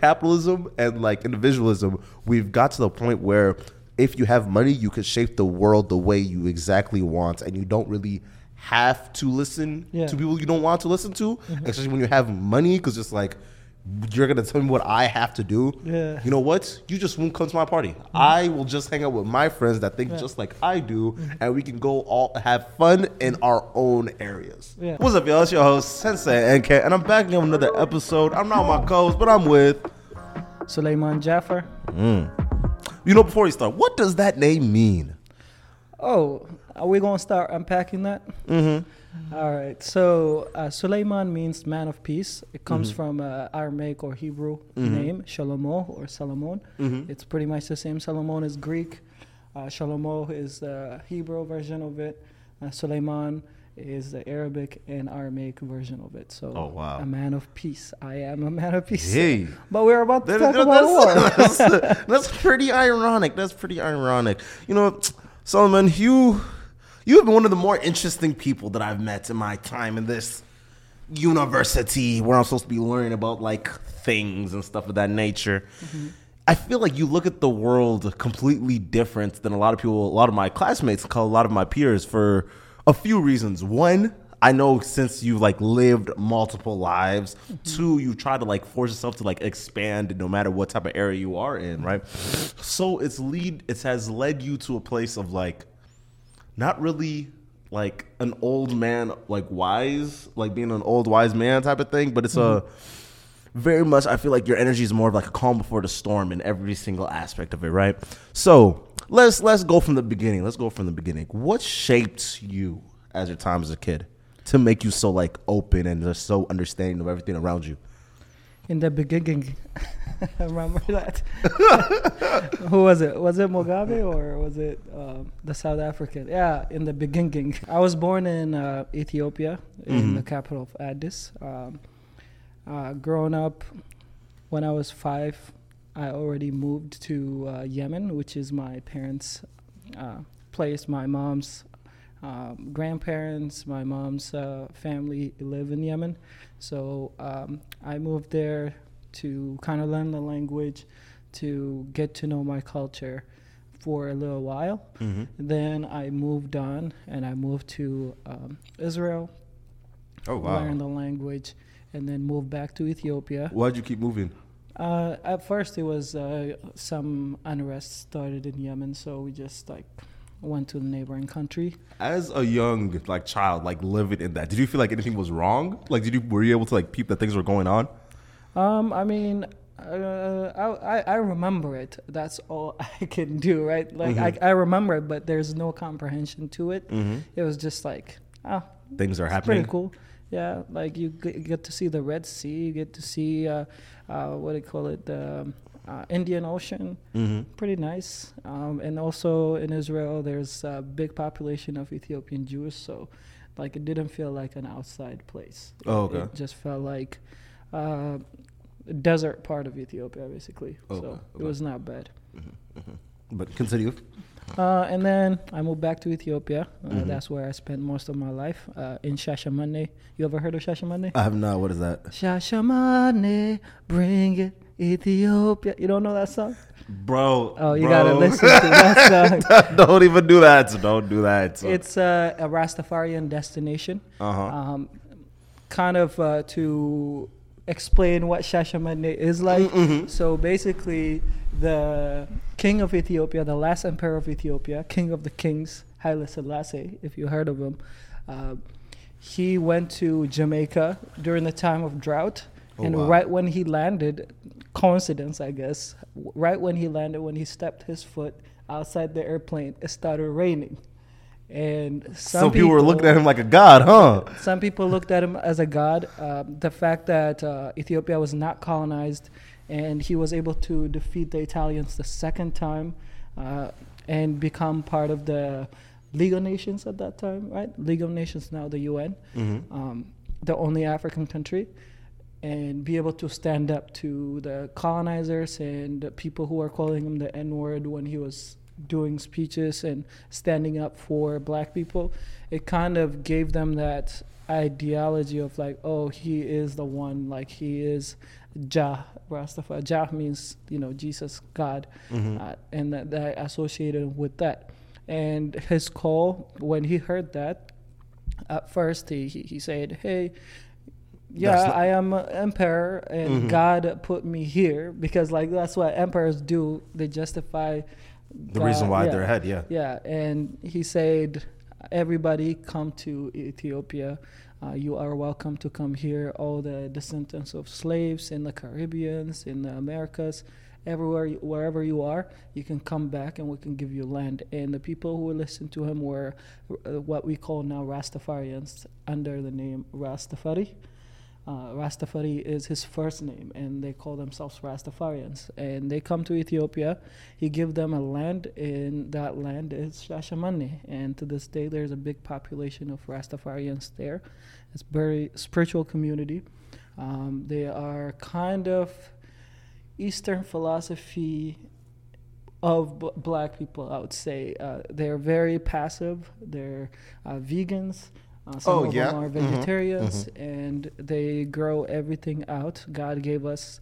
capitalism and like individualism, we've got to the point where if you have money, you can shape the world the way you exactly want, and you don't really have to listen Yeah. to people you don't want to listen to, mm-hmm. especially when you have money, because it's like you're gonna tell me what I have to do. Yeah. You know what? You just won't come to my party. Mm-hmm. I will just hang out with my friends that think Yeah. just like I do, mm-hmm. and we can go all have fun in our own areas. Yeah. What's up, y'all? It's your host Sensei NK, and I'm back with another episode. I'm not my co-host, but I'm with. Suleiman Jaffer. Mm. You know, before we start, what does that name mean? Oh, are we gonna start unpacking that? Mm-hmm. All right. So uh, Suleiman means man of peace. It comes Mm-hmm. from uh, Aramaic or Hebrew name Shalomo or Solomon. Mm-hmm. It's pretty much the same. Solomon is Greek. Uh, Shalomo is the Hebrew version of it. Uh, Suleiman is the Arabic and Aramaic version of it. So Oh, wow. a man of peace. I am a man of peace. Hey. But we're about to That- talk about war. that's, that's, that's pretty ironic. That's pretty ironic. You know, Solomon, you you have been one of the more interesting people that I've met in my time in this university where I'm supposed to be learning about like things and stuff of that nature. I feel like you look at the world completely different than a lot of people, a lot of my classmates, a lot of my peers for a few reasons. One, I know since you've like lived multiple lives. Mm-hmm. Two, you try to like force yourself to like expand no matter what type of area you are in, right? So it's lead it has led you to a place of like not really like an old man like wise, like being an old wise man type of thing, but it's a mm-hmm. very much I feel like your energy is more of like a calm before the storm in every single aspect of it, right? So let's let's go from the beginning. Let's go from the beginning. What shaped you as your time as a kid to make you so like open and just so understanding of everything around you? In the beginning. I remember that? Who was it? Was it Mugabe or was it um, the South African? Yeah, in the beginning. I was born in uh, Ethiopia, in the capital of Addis. Um, uh, growing up, when I was five, I already moved to uh, Yemen, which is my parents' uh, place. My mom's um, grandparents, my mom's uh, family live in Yemen. So um, I moved there to kind of learn the language, to get to know my culture for a little while. Mm-hmm. Then I moved on and I moved to um, Israel, Oh learn the language, and then moved back to Ethiopia. Why'd you keep moving? Uh, at first, it was uh, some unrest started in Yemen, so we just like went to the neighboring country. As a young like child, like living in that, did you feel like anything was wrong? Like, did you were you able to like peep that things were going on? Um, I mean, uh, I, I I remember it. That's all I can do, right? Like I, I remember it, but there's no comprehension to it. It was just like, oh, Things are it's happening. pretty cool. Yeah, like you get, to see the Red Sea, you get to see uh, uh, what do you call it, the um, uh, Indian Ocean. Mm-hmm. Pretty nice. Um, and also in Israel, there's a big population of Ethiopian Jews, so like it didn't feel like an outside place. Oh, okay. It just felt like uh, a desert part of Ethiopia, basically. Okay, So okay. it was not bad. But continue. Uh, and then I moved back to Ethiopia. Uh, Mhm. That's where I spent most of my life uh, in Shashamane. You ever heard of Shashamane? I have not. What is that, Shashamane, bring it, Ethiopia. You don't know that song? bro? Oh, you bro. gotta listen to that song. don't even do that. Don't do that. It's uh, a Rastafarian destination. uh huh. Um, kind of uh, to explain what Shashamane is like. Mm-hmm. So basically, the king of Ethiopia, the last emperor of Ethiopia, king of the kings, Haile Selassie, if you heard of him, uh, he went to Jamaica during the time of drought. Oh, and wow. right when he landed, coincidence, I guess, right when he landed, when he stepped his foot outside the airplane, it started raining. And some, Some, people, were looking at him like a god, huh? some people looked at him as a god. Um, the fact that uh, Ethiopia was not colonized and he was able to defeat the Italians the second time uh, and become part of the League of Nations at that time, right? League of Nations, now the UN, Mm-hmm. um, the only African country, and be able to stand up to the colonizers and the people who were calling him the N word when he was doing speeches and standing up for black people. It kind of gave them that ideology of like, oh, he is the one, like he is Jah Rastafari. Jah means you know Jesus, God, uh, and that, that associated with that. And his call when he heard that, at first he he, he said, "Hey." Yeah, not- I am an emperor, and God put me here because, like, that's what emperors do. They justify The reason why yeah. they're ahead, yeah. Yeah, and he said, "Everybody come to Ethiopia. Uh, you are welcome to come here. All the descendants of slaves in the Caribbeans, in the Americas, everywhere, wherever you are, you can come back, and we can give you land." And the people who listened to him were uh, what we call now Rastafarians, under the name Rastafari. Uh, Rastafari is his first name, and they call themselves Rastafarians. And they come to Ethiopia. He give them a land, and that land is Shashamane. And to this day, there's a big population of Rastafarians there. It's very spiritual community. Um, they are kind of Eastern philosophy of b- black people. I would say uh, they're very passive. They're uh, vegans. Uh, some Oh, of yeah? them are Mhm, vegetarians, and they grow everything out. God gave us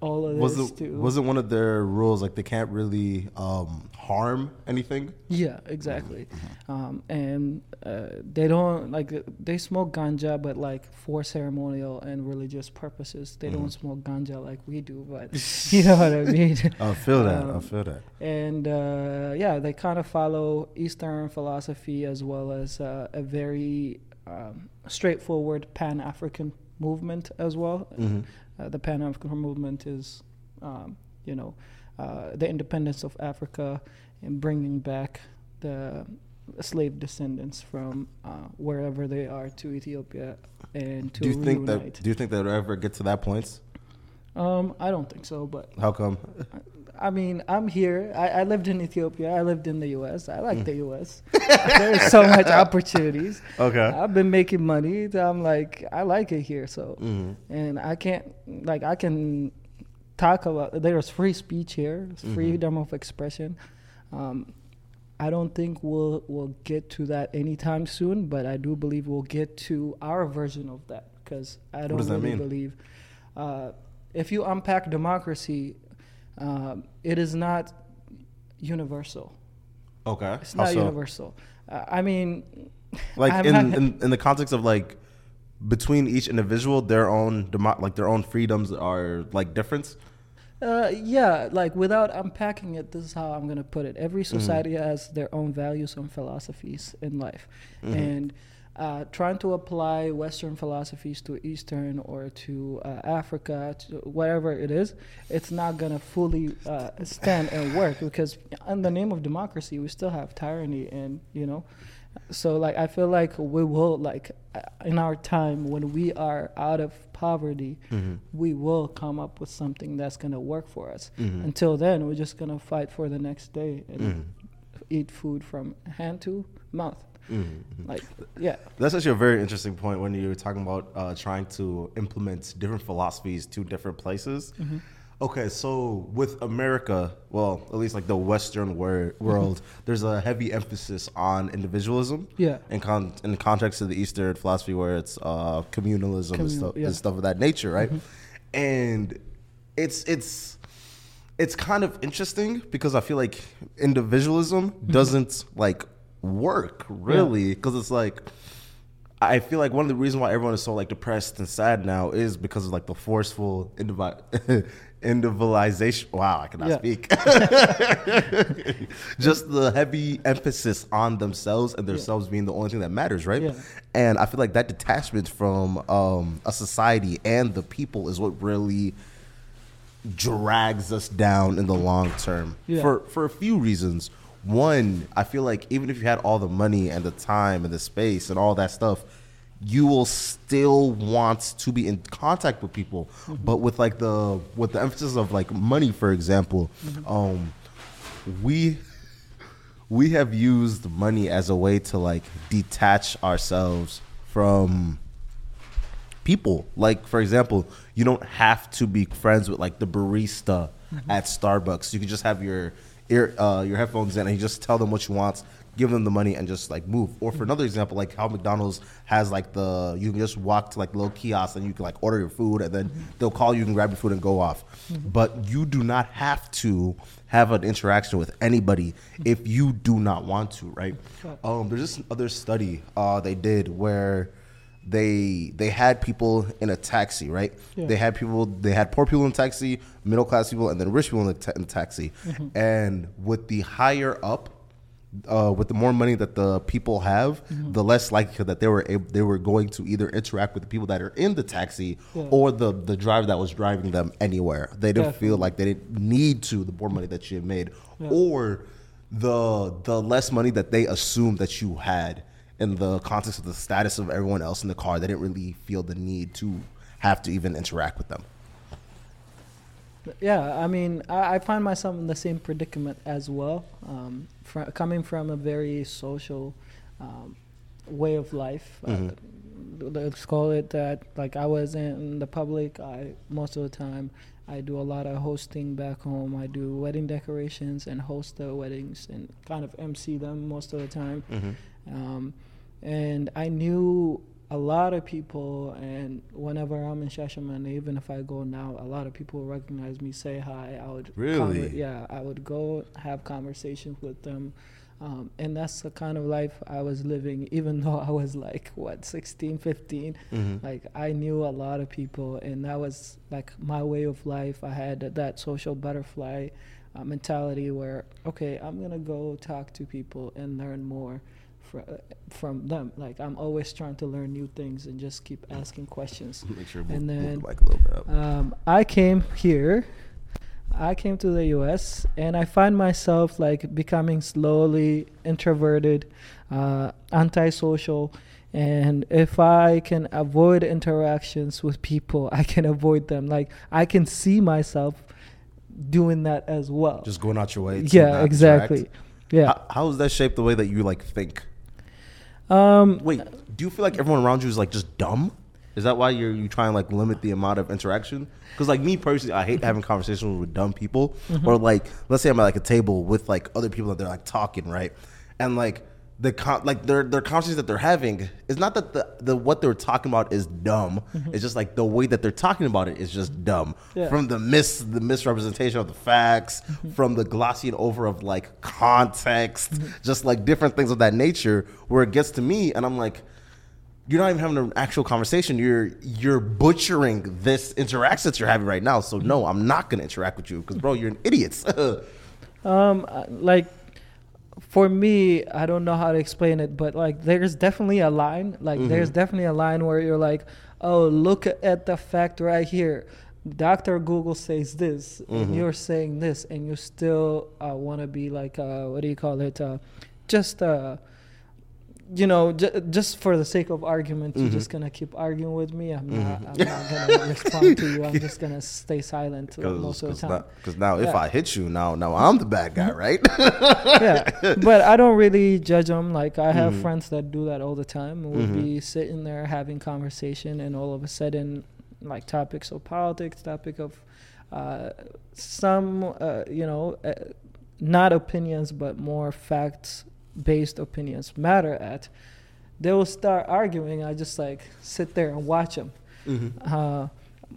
all of Was this it to wasn't one of their rules like they can't really um, harm anything? Yeah, exactly. Mm-hmm. Um, and uh, they don't like they smoke ganja, but like for ceremonial and religious purposes. They Mm-hmm. don't smoke ganja like we do, but you know what I mean. I feel that. I Um, feel that. and uh, yeah, they kind of follow Eastern philosophy as well as uh, a very um, straightforward Pan African movement as well. Mhm. Uh, the Pan African movement is, um, you know, uh, the independence of Africa and bringing back the slave descendants from uh, wherever they are to Ethiopia and to Do you think reunite. that? Do you think that would ever get to that point? um, I don't think so, but How come? I mean, I'm here. I, I lived in Ethiopia. I lived in the U.S. I Mm. like the U.S. There's so much opportunities. Okay. I've been making money. I'm like, I like it here. So, Mhm. and I can't like I can talk about. There's free speech here. It's Mm-hmm. freedom of expression. Um, I don't think we'll we'll get to that anytime soon, but I do believe we'll get to our version of that because I don't really mean? believe. Uh, if you unpack democracy, um, it is not universal. Okay. It's not so? universal. Uh, I mean, Like in, not- in in the context of like between each individual, their own demo- like their own freedoms are like different. Uh, yeah, like without unpacking it, this is how I'm gonna put it. Every Mm-hmm. society has their own values and philosophies in life, Mm-hmm. and uh, trying to apply Western philosophies to Eastern or to uh, Africa, to whatever it is, it's not gonna fully uh, stand and work because in the name of democracy, we still have tyranny, and you know. So like I feel like we will like uh, in our time when we are out of poverty, Mm-hmm. we will come up with something that's gonna work for us. Mhm. Until then, we're just gonna fight for the next day and Mhm. eat food from hand to mouth. Mhm. Like yeah, That's actually a very interesting point when you were talking about uh, trying to implement different philosophies to different places. Mm-hmm. Okay, so with America, well, at least like the Western wor- world, there's a heavy emphasis on individualism. Yeah. In con- in the context of the Eastern philosophy, where it's uh, communalism and, Communal, stuff, yeah. and stuff of that nature, right? And it's it's it's kind of interesting because I feel like individualism doesn't like work really because it's like I feel like one of the reasons why everyone is so like depressed and sad now is because of like the forceful indivi- individualization. Wow, I cannot Yeah. speak. Just the heavy emphasis on themselves and themselves being the only thing that matters, right? Yeah. And I feel like that detachment from um, a society and the people is what really drags us down in the long term Yeah. for for a few reasons. One, I feel like even if you had all the money and the time and the space and all that stuff, you will still want to be in contact with people. Mm-hmm. But with like the with the emphasis of like money, for example, mm-hmm. um, we we have used money as a way to like detach ourselves from people. Like for example, you don't have to be friends with like the barista mm-hmm. at Starbucks. You can just have your ear uh, your headphones in and you just tell them what you want. give them the money and just like move. Or for another example, like how McDonald's has like the you can just walk to like little kiosks and you can like order your food and then they'll call you and grab your food and go off. But you do not have to have an interaction with anybody if you do not want to, right? Um, there's this other study uh, they did where they they had people in a taxi, right? Yeah. They had people, they had poor people in taxi, middle class people, and then rich people in the, ta- in the taxi. And with the higher up, uh, with the more money that the people have, the less likelihood that they were able, they were going to either interact with the people that are in the taxi Yeah. or the the driver that was driving them anywhere. They didn't feel like they didn't need to the more money that you had made, Yeah. or the the less money that they assumed that you had in the context of the status of everyone else in the car. They didn't really feel the need to have to even interact with them. Yeah, I mean, I, I find myself in the same predicament as well. Um, fr- coming from a very social um, way of life, uh, let's call it that. Like I was in the public, I most of the time I do a lot of hosting back home. I do wedding decorations and host the weddings and kind of MC them most of the time. Um, and I knew a lot of people, and whenever I'm in Shashaman, even if I go now, a lot of people recognize me, say hi. I would Really? yeah, I would go have conversations with them. Um, and that's the kind of life I was living, even though I was like, what, 16, 15. Like, I knew a lot of people, and that was like my way of life. I had that social butterfly uh, mentality where, okay, I'm going to go talk to people and learn more fr- from them. Like, I'm always trying to learn new things and just keep asking questions. Make sure And then- the mic a little bit up. Um, I came here. I came to the U.S. and I find myself like becoming slowly introverted, uh, antisocial, and if I can avoid interactions with people, I can avoid them. Like I can see myself doing that as well. Just going out your way. To yeah, exactly. interact. Yeah. How, how does that shape the way that you like think? Um, Wait, do you feel like everyone around you is like just dumb? Is that why you're you try and like limit the amount of interaction? Because like me personally, I hate having conversations with dumb people. Or like, let's say I'm at like a table with like other people that they're like talking, right? And like the con- like their their conversations that they're having is not that the the what they're talking about is dumb. Mm-hmm. It's just like the way that they're talking about it is just dumb. Yeah. From the mis the misrepresentation of the facts, mm-hmm. from the glossing over of like context, mm-hmm. just like different things of that nature, where it gets to me and I'm like, you're not even having an actual conversation. You're you're butchering this interaction that you're having right now. So no, I'm not gonna interact with you because bro, you're an idiot. Um, like for me, I don't know how to explain it, but like there's definitely a line. Like there's definitely a line where you're like, oh, look at the fact right here. Doctor Google says this, and you're saying this, and you still uh, want to be like, uh, what do you call it? Uh, just uh, you know, j- just for the sake of argument, you're just gonna keep arguing with me. I'm not. I'm not gonna respond to you. I'm just gonna stay silent most of the time. Because now, if I hit you, now now I'm the bad guy, right? yeah, but I don't really judge them. Like I have Mm-hmm. friends that do that all the time. We'll be sitting there having conversation, and all of a sudden, like topics of politics, topic of uh, some, uh, you know, uh, not opinions, but more facts-based opinions matter at. They will start arguing. I just like sit there and watch them. Mm-hmm. Uh,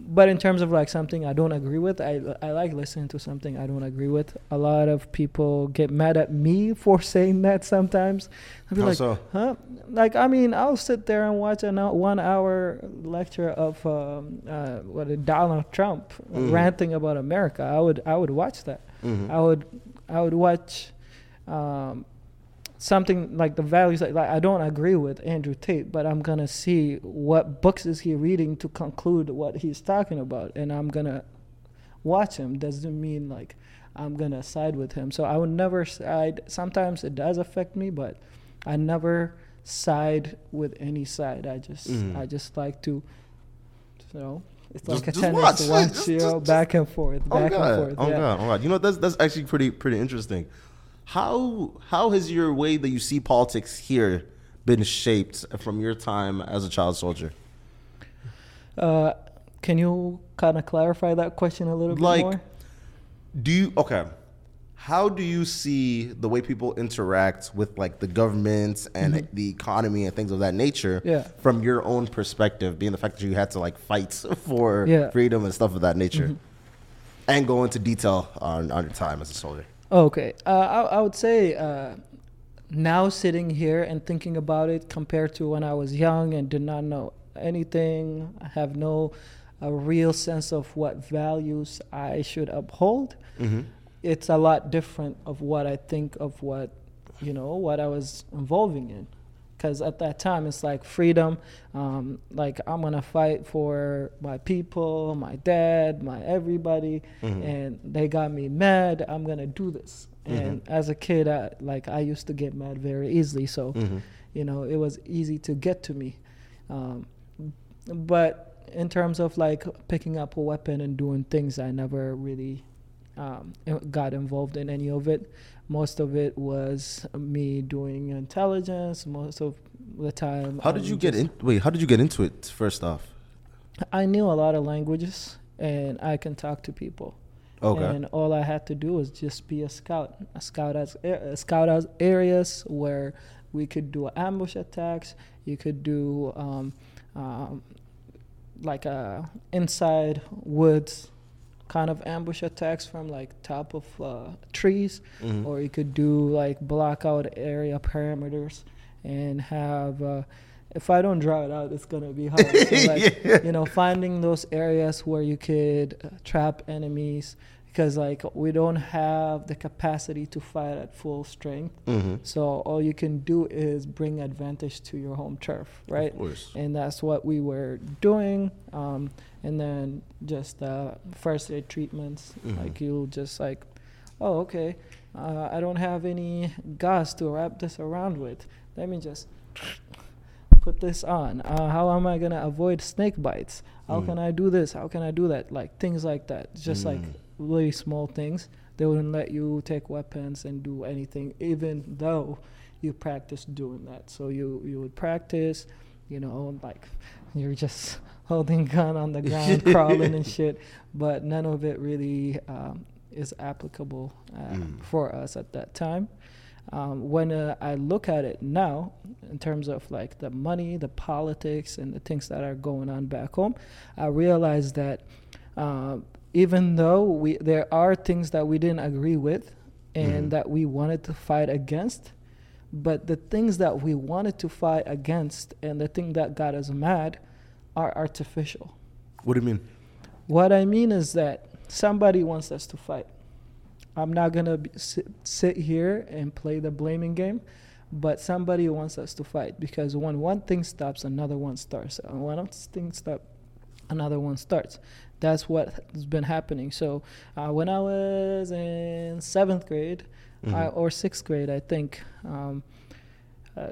but in terms of like something I don't agree with, I I like listening to something I don't agree with. A lot of people get mad at me for saying that sometimes. I'll be How like, so? huh? Like I mean, I'll sit there and watch a one hour lecture of um, uh, what Donald Trump Mhm. ranting about America. I would I would watch that. Mhm. I would I would watch um, something like the values like, like I don't agree with Andrew Tate, but I'm gonna see what books is he reading to conclude what he's talking about, and I'm gonna watch him. Doesn't mean like I'm gonna side with him. So I would never side. Sometimes it does affect me, but I never side with any side. I just Mhm. I just like to, you know. It's Just- like a just tennis watch. watch, Just- you know, just- back and forth, Oh back god! and forth. Oh yeah. god! Oh god! You know that's that's actually pretty pretty interesting. How how has your way that you see politics here been shaped from your time as a child soldier? Uh, can you kind of clarify that question a little bit more? Do you okay? how do you see the way people interact with like the government and the economy and things of that nature Mm-hmm. Yeah. from your own perspective being the fact that you had to like fight for Yeah. Mm-hmm. freedom and stuff of that nature and go into detail on, on your time as a soldier Okay, uh, I, I would say uh, now sitting here and thinking about it compared to when I was young and did not know anything, I have no a real sense of what values I should uphold. It's a lot different of what I think of what you know what I was involving in. Because at that time it's like freedom, um, like I'm gonna fight for my people, my dad, my everybody, and they got me mad. I'm gonna do this. And as a kid, I, like I used to get mad very easily, so you know it was easy to get to me. Um, but in terms of like picking up a weapon and doing things, I never really um, got involved in any of it. Most of it was me doing intelligence. Most of the time, how did I'm you get in wait how did you get into it first off I knew a lot of languages, and I can talk to people. okay And all I had to do was just be a scout, a scout as a scout as areas where we could do ambush attacks. You could do um, um, like a inside woods kind of ambush attacks from like top of uh, trees, Mhm. or you could do like block out area parameters and have. Uh, if I don't draw it out, it's gonna be hard. So like, Yeah. you know, finding those areas where you could uh, trap enemies, because like we don't have the capacity to fight at full strength. Mhm. So all you can do is bring advantage to your home turf, right? of course And that's what we were doing. Um, and then just uh, first aid treatments, Mhm. like you'll just like, oh okay, uh, I don't have any gauze to wrap this around with. Let me just put this on. Uh, how am I gonna avoid snake bites? How Mm. can I do this? How can I do that? Like things like that. Just like Mm. really small things. They wouldn't let you take weapons and do anything, even though you practice doing that. So you you would practice, you know, like you're just holding gun on the ground, crawling and shit. But none of it really um, is applicable uh, Mm. for us at that time. Um, when uh, I look at it now, in terms of like the money, the politics, and the things that are going on back home, I realize that uh, even though we there are things that we didn't agree with and Mhm. that we wanted to fight against, but the things that we wanted to fight against and the thing that got us mad are artificial. what do you mean What I mean is that somebody wants us to fight. I'm not gonna sit, sit here and play the blaming game, but somebody wants us to fight because when one thing stops, another one starts. And when one thing stops, another one starts. That's what has been happening. So uh, when I was in seventh grade I, Mhm. or sixth grade, I think. Um, uh,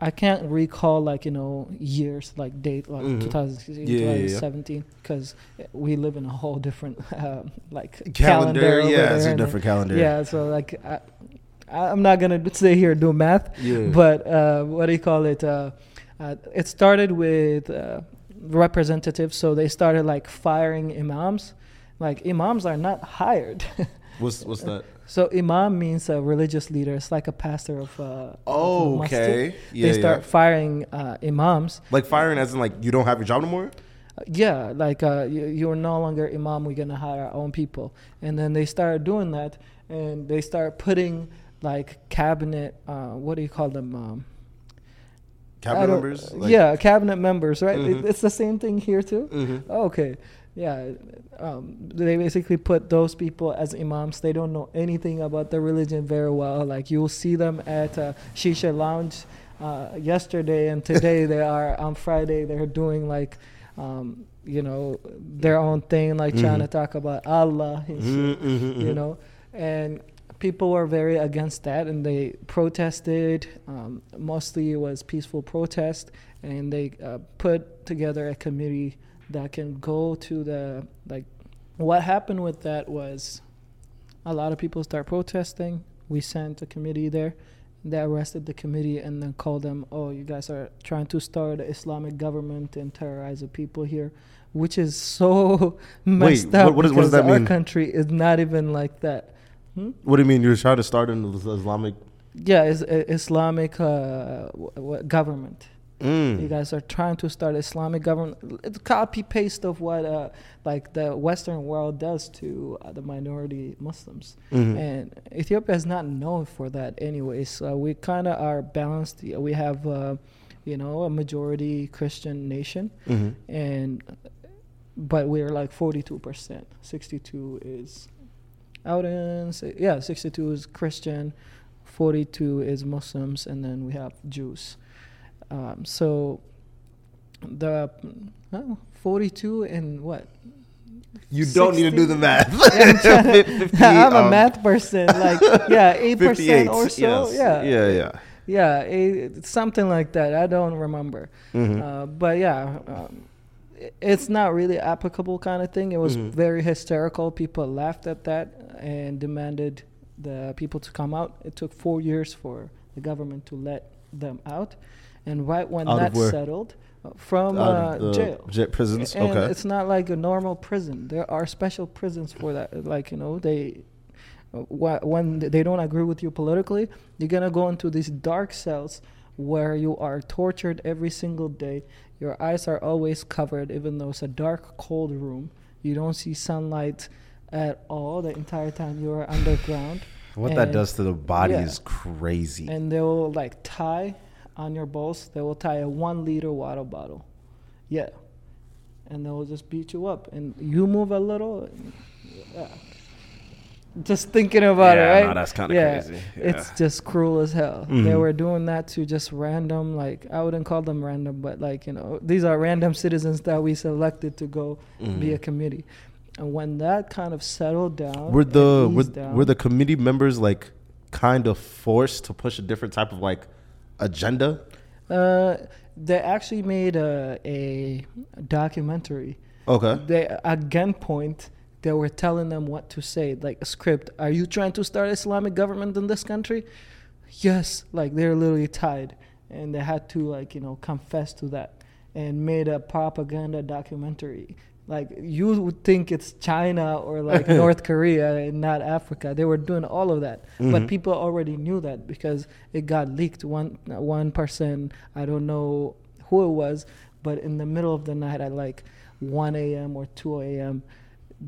I can't recall like you know years like date like Mhm. 2016, Yeah, yeah, yeah. 2017 because we live in a whole different uh, like calendar, over yeah it's a different calendar Yeah, so like I, I'm not gonna stay here and do math, yeah but uh, what do you call it? Uh, uh, it started with uh, representatives, so they started like firing imams. Like imams are not hired. what's what's that So imam means a religious leader. It's like a pastor of. Uh, oh okay yeah they start yeah. firing uh, imams. like firing as in like you don't have your job no more Uh, yeah, like uh, you, you're no longer imam. We're gonna hire our own people, and then they start doing that, and they start putting like cabinet. Uh, what do you call them? Um, cabinet members like, yeah, cabinet members, right? It- Mhm. it's the same thing here too. mhm. Okay, yeah. Um, they basically put those people as imams. They don't know anything about the religion very well. Like you'll see them at uh, shisha lounge uh, yesterday and today. they are on Friday. They're doing like, um, you know, their own thing, like trying to talk about Allah and shit Mhm, mhm, you know and people were very against that and they protested um, mostly it was peaceful protest and they uh, put together a committee that can go to the like what happened with that was a lot of people start protesting we sent a committee there they arrested the committee and then called them oh you guys are trying to start an islamic government and terrorize the people here which is so messed what- up what is- what does that our mean? country is not even like that Hmm? What do you mean? You're trying to start an Islamic? Yeah, is Islamic uh, w- w- government. Mm. You guys are trying to start Islamic government. It's copy paste of what uh, like the Western world does to uh, the minority Muslims, Mhm. and Ethiopia is not known for that anyway. So we kind of are balanced. We have, uh, you know, a majority Christian nation, Mhm. and but we're like forty-two percent. Sixty-two is out in yeah, sixty-two is Christian, forty-two is Muslims, and then we have Jews. Um, so the oh, 42 and what? You don't need to do the math. I'm, trying to- 58, I'm a um, math person. Like, yeah, 8% 58, or so. yes. Yeah. Yeah, yeah. Yeah, it, something like that. I don't remember. Mhm. Uh, but yeah, um, it's not really applicable kind of thing. It was Mhm. very hysterical. People laughed at that and demanded the people to come out. It took four years for the government to let them out. And right when Out of that settled, uh, from uh, jail. j- prisons. And okay. it's not like a normal prison. There are special prisons for that. Like you know, they uh, wh- when they don't agree with you politically, you're gonna go into these dark cells where you are tortured every single day. Your eyes are always covered, even though it's a dark, cold room. You don't see sunlight at all the entire time you are underground. What that does to the body yeah. is crazy. And they will like tie on your balls. They will tie a one liter water bottle. Yeah. And they will just beat you up. And you move a little. yeah. Just thinking about Yeah, it, right? no, that's kinda Yeah. crazy. It's just cruel as hell. They Mhm. were doing that to just random, like, I wouldn't call them random, but like, you know, these are random citizens that we selected to go be a committee. And when that kind of settled down, were the were, down- were the committee members like kind of forced to push a different type of like agenda? Uh, they actually made a, a documentary. Okay. They at gunpoint they were telling them what to say, like a script. Are you trying to start Islamic government in this country? Yes. Like they're literally tied, and they had to like you know confess to that, and made a propaganda documentary. Like you would think it's China or like North Korea and not Africa. They were doing all of that, but Mhm. people already knew that because it got leaked. One one person, I don't know who it was, but in the middle of the night at like 1 a.m. or 2 a.m.,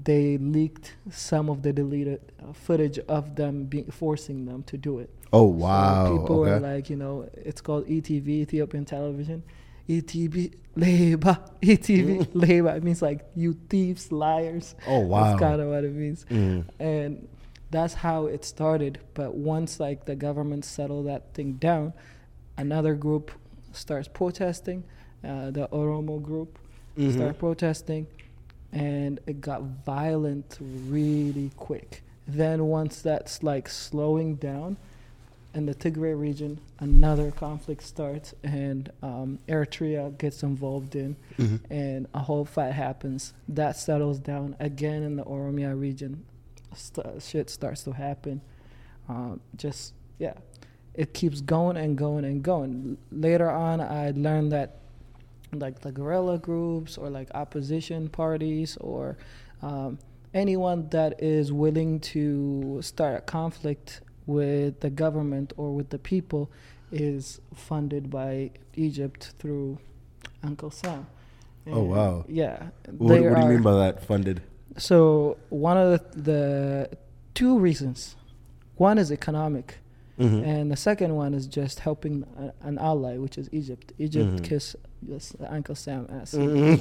they leaked some of the deleted uh, footage of them being forcing them to do it. Oh So wow. people were like, you know, it's called ETV, Ethiopian Television. ETV, leba, ETV, leba. It means like you thieves, liars. oh wow. That's kind of what it means. Mm. And that's how it started. But once like the government settled that thing down, another group starts protesting. Uh, the Oromo group Mhm. start protesting, and it got violent really quick. Then once that's like slowing down, in the Tigray region, another conflict starts, and um, Eritrea gets involved in, Mhm. and a whole fight happens. That settles down again in the Oromia region. St- shit starts to happen. Um, just yeah, it keeps going and going and going. Later on, I learned that like the guerrilla groups or like opposition parties or um, anyone that is willing to start a conflict with the government or with the people is funded by Egypt through Uncle Sam. Oh, wow. Yeah. What, what do you mean by that? Funded? so one of the, the two reasons, one is economic, Mhm. and the second one is just helping a, an ally, which is Egypt. Egypt Mhm. kiss yes, Uncle Sam ass. Mhm.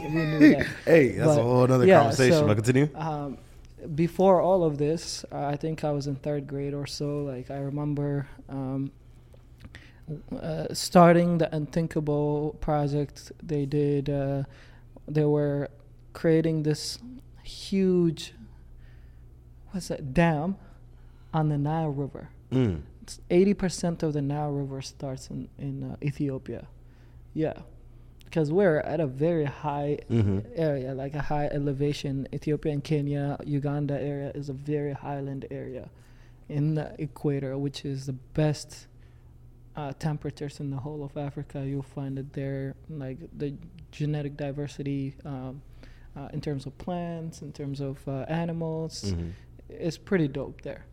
That. hey, that's a whole other yeah, conversation. so- but continue. Um, before all of this, I think I was in third grade or so. Like I remember um, uh, starting the Unthinkable project. They did. Uh, they were creating this huge, what's that dam, on the Nile River. Mm. Eighty percent of the Nile River starts in in uh, Ethiopia. Yeah, because we're at a very high Mhm. area, like a high elevation. Ethiopia and Kenya, Uganda area is a very highland area in the equator, which is the best uh, temperatures in the whole of Africa. You'll find it there, like the genetic diversity um, uh, in terms of plants, in terms of uh, animals Mhm. it's pretty dope there.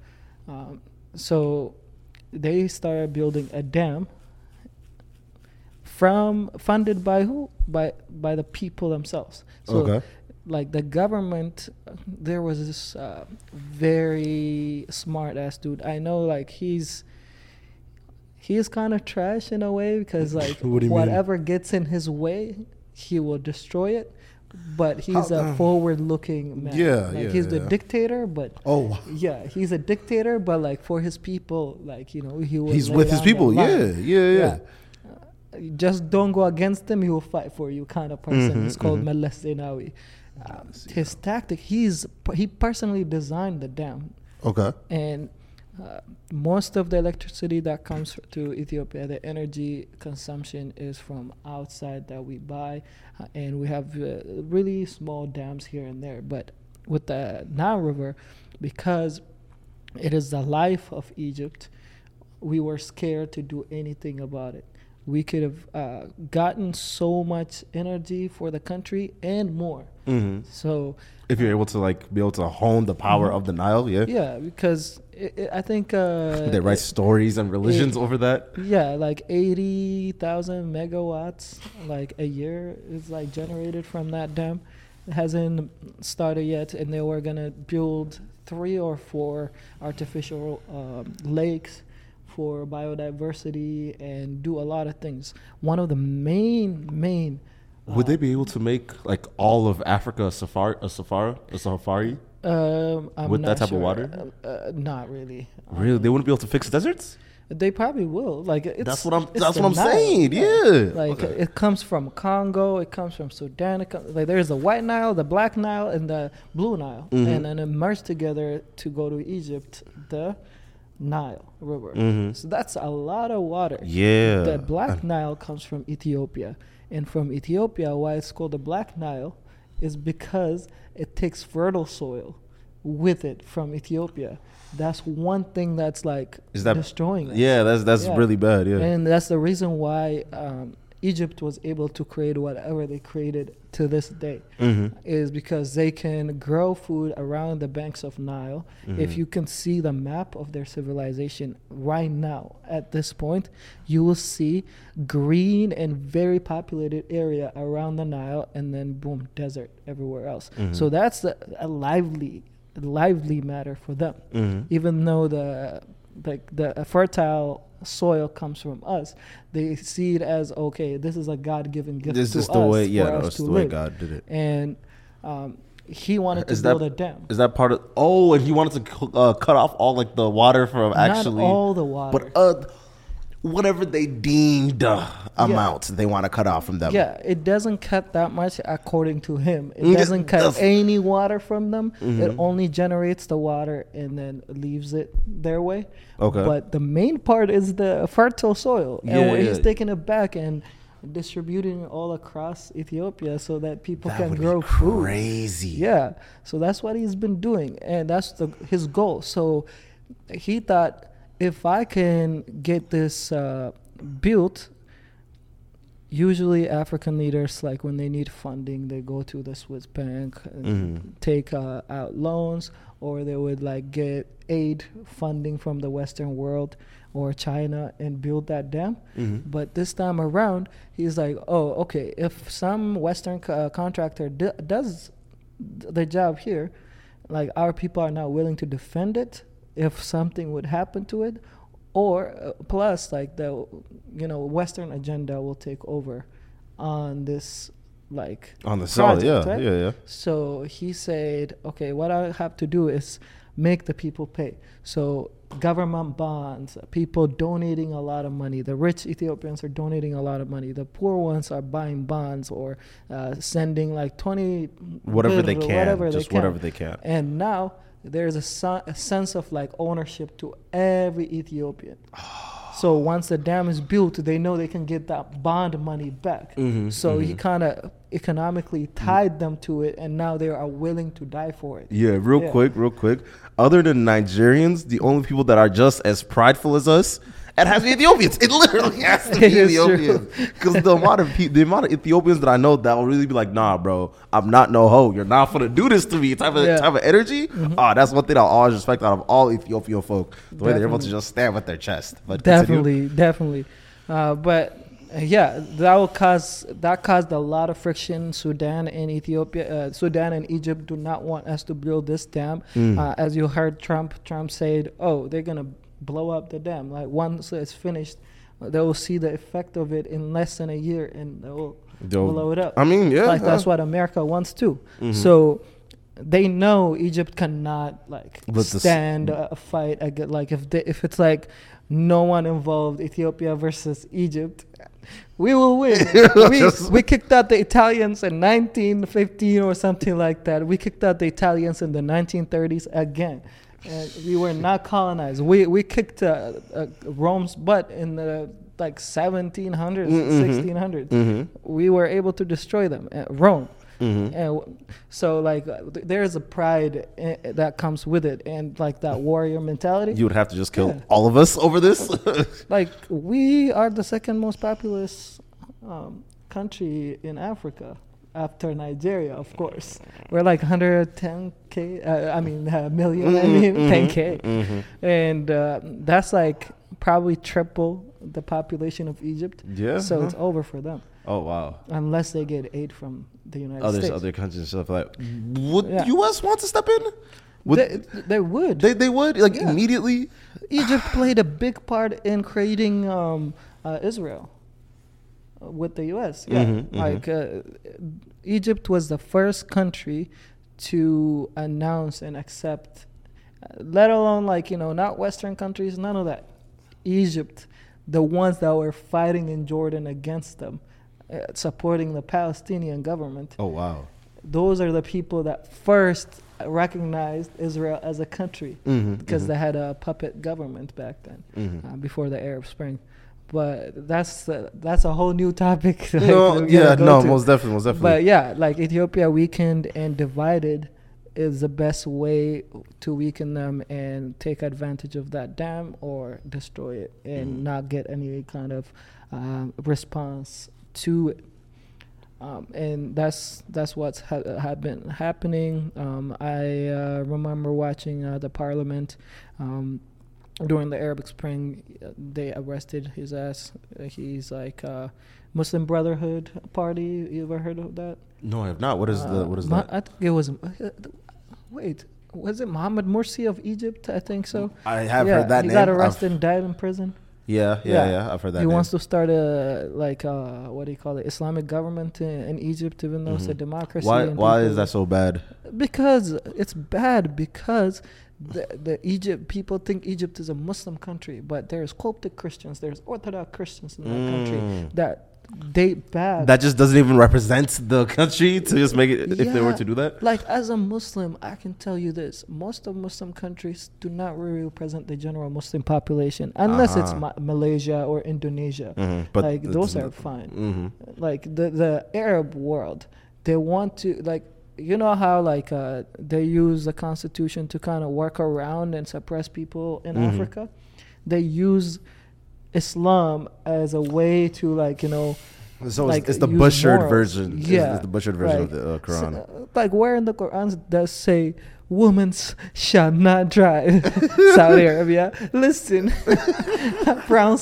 Um, so they started building a dam from funded by who? By by the people themselves. So okay. like the government there was this uh, very smart ass dude i know like he's he's kind of trash in a way because like What you mean? whatever gets in his way he will destroy it but he's How- a forward looking man Yeah, like yeah, he's the dictator but Oh, yeah he's a dictator but like for his people like you know he will he's with his people. Yeah, life. yeah, yeah. Just don't go against him. He will fight for you, kind of person. Mhm, He's called mhm. Meles Zenawi. Um, his tactic, he's he personally designed the dam, Okay. and uh, most of the electricity that comes to Ethiopia, the energy consumption is from outside that we buy, uh, and we have uh, really small dams here and there. But with the Nile River, because it is the life of Egypt, we were scared to do anything about it. We could have uh, gotten so much energy for the country and more. hmm So If you're able to like be able to hone the power Mhm. of the Nile, yeah. yeah, because it, it, I think uh, they write it- stories and religions over that. Yeah, like eighty thousand megawatts, like a year is like generated from that dam. It hasn't started yet, and they were gonna build three or four artificial um, lakes for biodiversity and do a lot of things. One of the main main Would they be able to make like all of Africa a safari, a safari, a safari? um, I'm With that type of water? Uh, uh, not really. Really, they wouldn't be able to fix deserts. They probably will. Like it's, That's what I'm. That's what I'm Nile. saying. Yeah. Like Okay. it comes from Congo, it comes from Sudan. It comes, like there's the White Nile, the Black Nile, and the Blue Nile, Mhm. and then it merged together to go to Egypt, the Nile River. Mhm. So that's a lot of water. yeah. The Black Nile comes from Ethiopia, and from Ethiopia, why it's called the Black Nile, is because it takes fertile soil with it from Ethiopia. That's one thing that's like Is that- destroying it. Yeah, that's that's Yeah. really bad. Yeah. And that's the reason why um, Egypt was able to create whatever they created to this day hmm is because they can grow food around the banks of Nile. If Mhm. you can see the map of their civilization right now at this point, you will see green and very populated area around the Nile and then boom, desert everywhere else. Mhm. So that's a, a lively lively matter for them hmm even though the like the fertile soil comes from us, they see it as okay. This is a God-given gift This to is us the way. Yeah, us that's to the way. God did it. And um, he wanted to Is that- build a dam. Is that part of? Oh, and he wanted to uh, cut off all like the water from actually. Not all the water. But uh, whatever they deemed uh, amount they want to cut off from them. yeah, it doesn't cut that much according to him. It doesn't cut that's- any water from them. It Mhm. only generates the water and then leaves it their way. Okay. But the main part is the fertile soil, and Yeah, where he's taking it back and distributing it all across Ethiopia so that people that can grow food. crazy. Yeah, so that's what he's been doing, and that's the his goal. So he thought if I can get this uh, built, usually African leaders like when they need funding, they go to the Swiss bank, and Mhm. take uh, out loans, or they would like get aid funding from the Western world or China and build that dam. Mhm. But this time around, he's like, oh, okay, if some Western co- uh, contractor d- does the job here, like our people are not willing to defend it if something would happen to it, or uh, plus like the you know Western agenda will take over on this like On the project, yeah, right? yeah, yeah. So he said, okay, what I have to do is make the people pay. So government bonds, people donating a lot of money. The rich Ethiopians are donating a lot of money. The poor ones are buying bonds or uh, sending like 20 Whatever they can, whatever just they can. whatever they can. And now there's a, so- a sense of like ownership to every Ethiopian. So once the dam is built, they know they can get that bond money back. Mhm, So he mhm. kind of economically tied them to it, and now they are willing to die for it. Yeah, real Yeah. quick, real quick. Other than Nigerians, the only people that are just as prideful as us It has to be Ethiopians. It literally has to be It is true. Ethiopians. Because the amount of pe- the amount of Ethiopians that I know that will really be like, nah, bro, I'm not no hoe. You're not gonna do this to me. Type of Yeah. Mm-hmm. type of energy. Oh, that's one thing I always respect out of all Ethiopian folk. The way they're able to just stand with their chest. But continue. definitely, definitely. Uh, but yeah, that will cause that caused a lot of friction. Sudan and Ethiopia, uh, Sudan and Egypt do not want us to build this dam. Mm. Uh, as you heard, Trump Trump said, "Oh, they're gonna blow up the dam. Like once it's finished, they will see the effect of it in less than a year, and they will They'll- blow it up." I mean, yeah, like that's what America wants too. Mhm. So they know Egypt cannot like stand a fight. Against, like if they, if it's like no one involved, Ethiopia versus Egypt, we will win. we, we kicked out the Italians in 1915 or something like that. We kicked out the Italians in the 1930s again. And we were not colonized. We we kicked uh, uh, Rome's butt in the like 1700s, Mhm. 1600s Mhm. we were able to destroy them uh, rome Mhm. and so like uh, th- there's a pride uh, that comes with it and like that warrior mentality You would have to just kill Yeah. all of us over this. like we are the second most populous um, country in africa after nigeria of course we're like 110k uh, i mean uh, million i mean 10k Mhm. and uh, that's like probably triple the population of egypt Yeah. so it's over for them oh wow. unless they get aid from the United Others, States. other countries and stuff like. Would Yeah. U.S. want to step in? Would they, they would. they, they would like Yeah. immediately. Egypt played a big part in creating um, uh, Israel with the U.S. Yeah, Mhm, mhm. like uh, Egypt was the first country to announce and accept, uh, let alone like you know not Western countries, none of that. Egypt, the ones that were fighting in Jordan against them, uh, supporting the Palestinian government. Oh wow. those are the people that first recognized Israel as a country Mm-hmm, because they had a puppet government back then Mhm. uh, before the Arab Spring. But that's uh, that's a whole new topic. like, no, yeah, no, to. most definitely, most definitely. But yeah, like Ethiopia weakened and divided is the best way to weaken them and take advantage of that dam or destroy it and Mhm. not get any kind of um, response to it. Um, and that's that's what's ha- been happening. Um, I uh, remember watching uh, the parliament um, during the Arabic Spring. uh, They arrested his ass. Uh, He's like uh, Muslim Brotherhood Party. You ever heard of that? no, I have not. What is the Uh, what is Ma- that? I think it was. Uh, wait, was it Mohammed Morsi of Egypt? I think so. I have yeah, heard that name. he name. got I've- arrested and died in prison. yeah, yeah, Yeah. yeah, I've heard that. he name. wants to start a like uh what do you call it Islamic government in, in Egypt, even though it's a Mhm. democracy. Why? Why is that so bad? Because it's bad because the the Egypt people think Egypt is a Muslim country, but there's Coptic Christians, there's Orthodox Christians in that country Mm. that date back. That just doesn't even represent the country to just make it if they were to do that. Like as a Muslim, I can tell you this: most of Muslim countries do not really represent the general Muslim population, unless it's Uh-huh. Ma- Malaysia or Indonesia. Mhm, But like those are fine. Mhm. Like the the Arab world, they want to like you know how like uh, they use the constitution to kind of work around and suppress people in Mhm. Africa. They use Islam as a way to like you know So like, it's, the butchered version. Yeah, it's the butchered version of the uh, Quran. So, uh, like where in the Quran does say women shall not drive Saudi Arabia? Listen, Crown,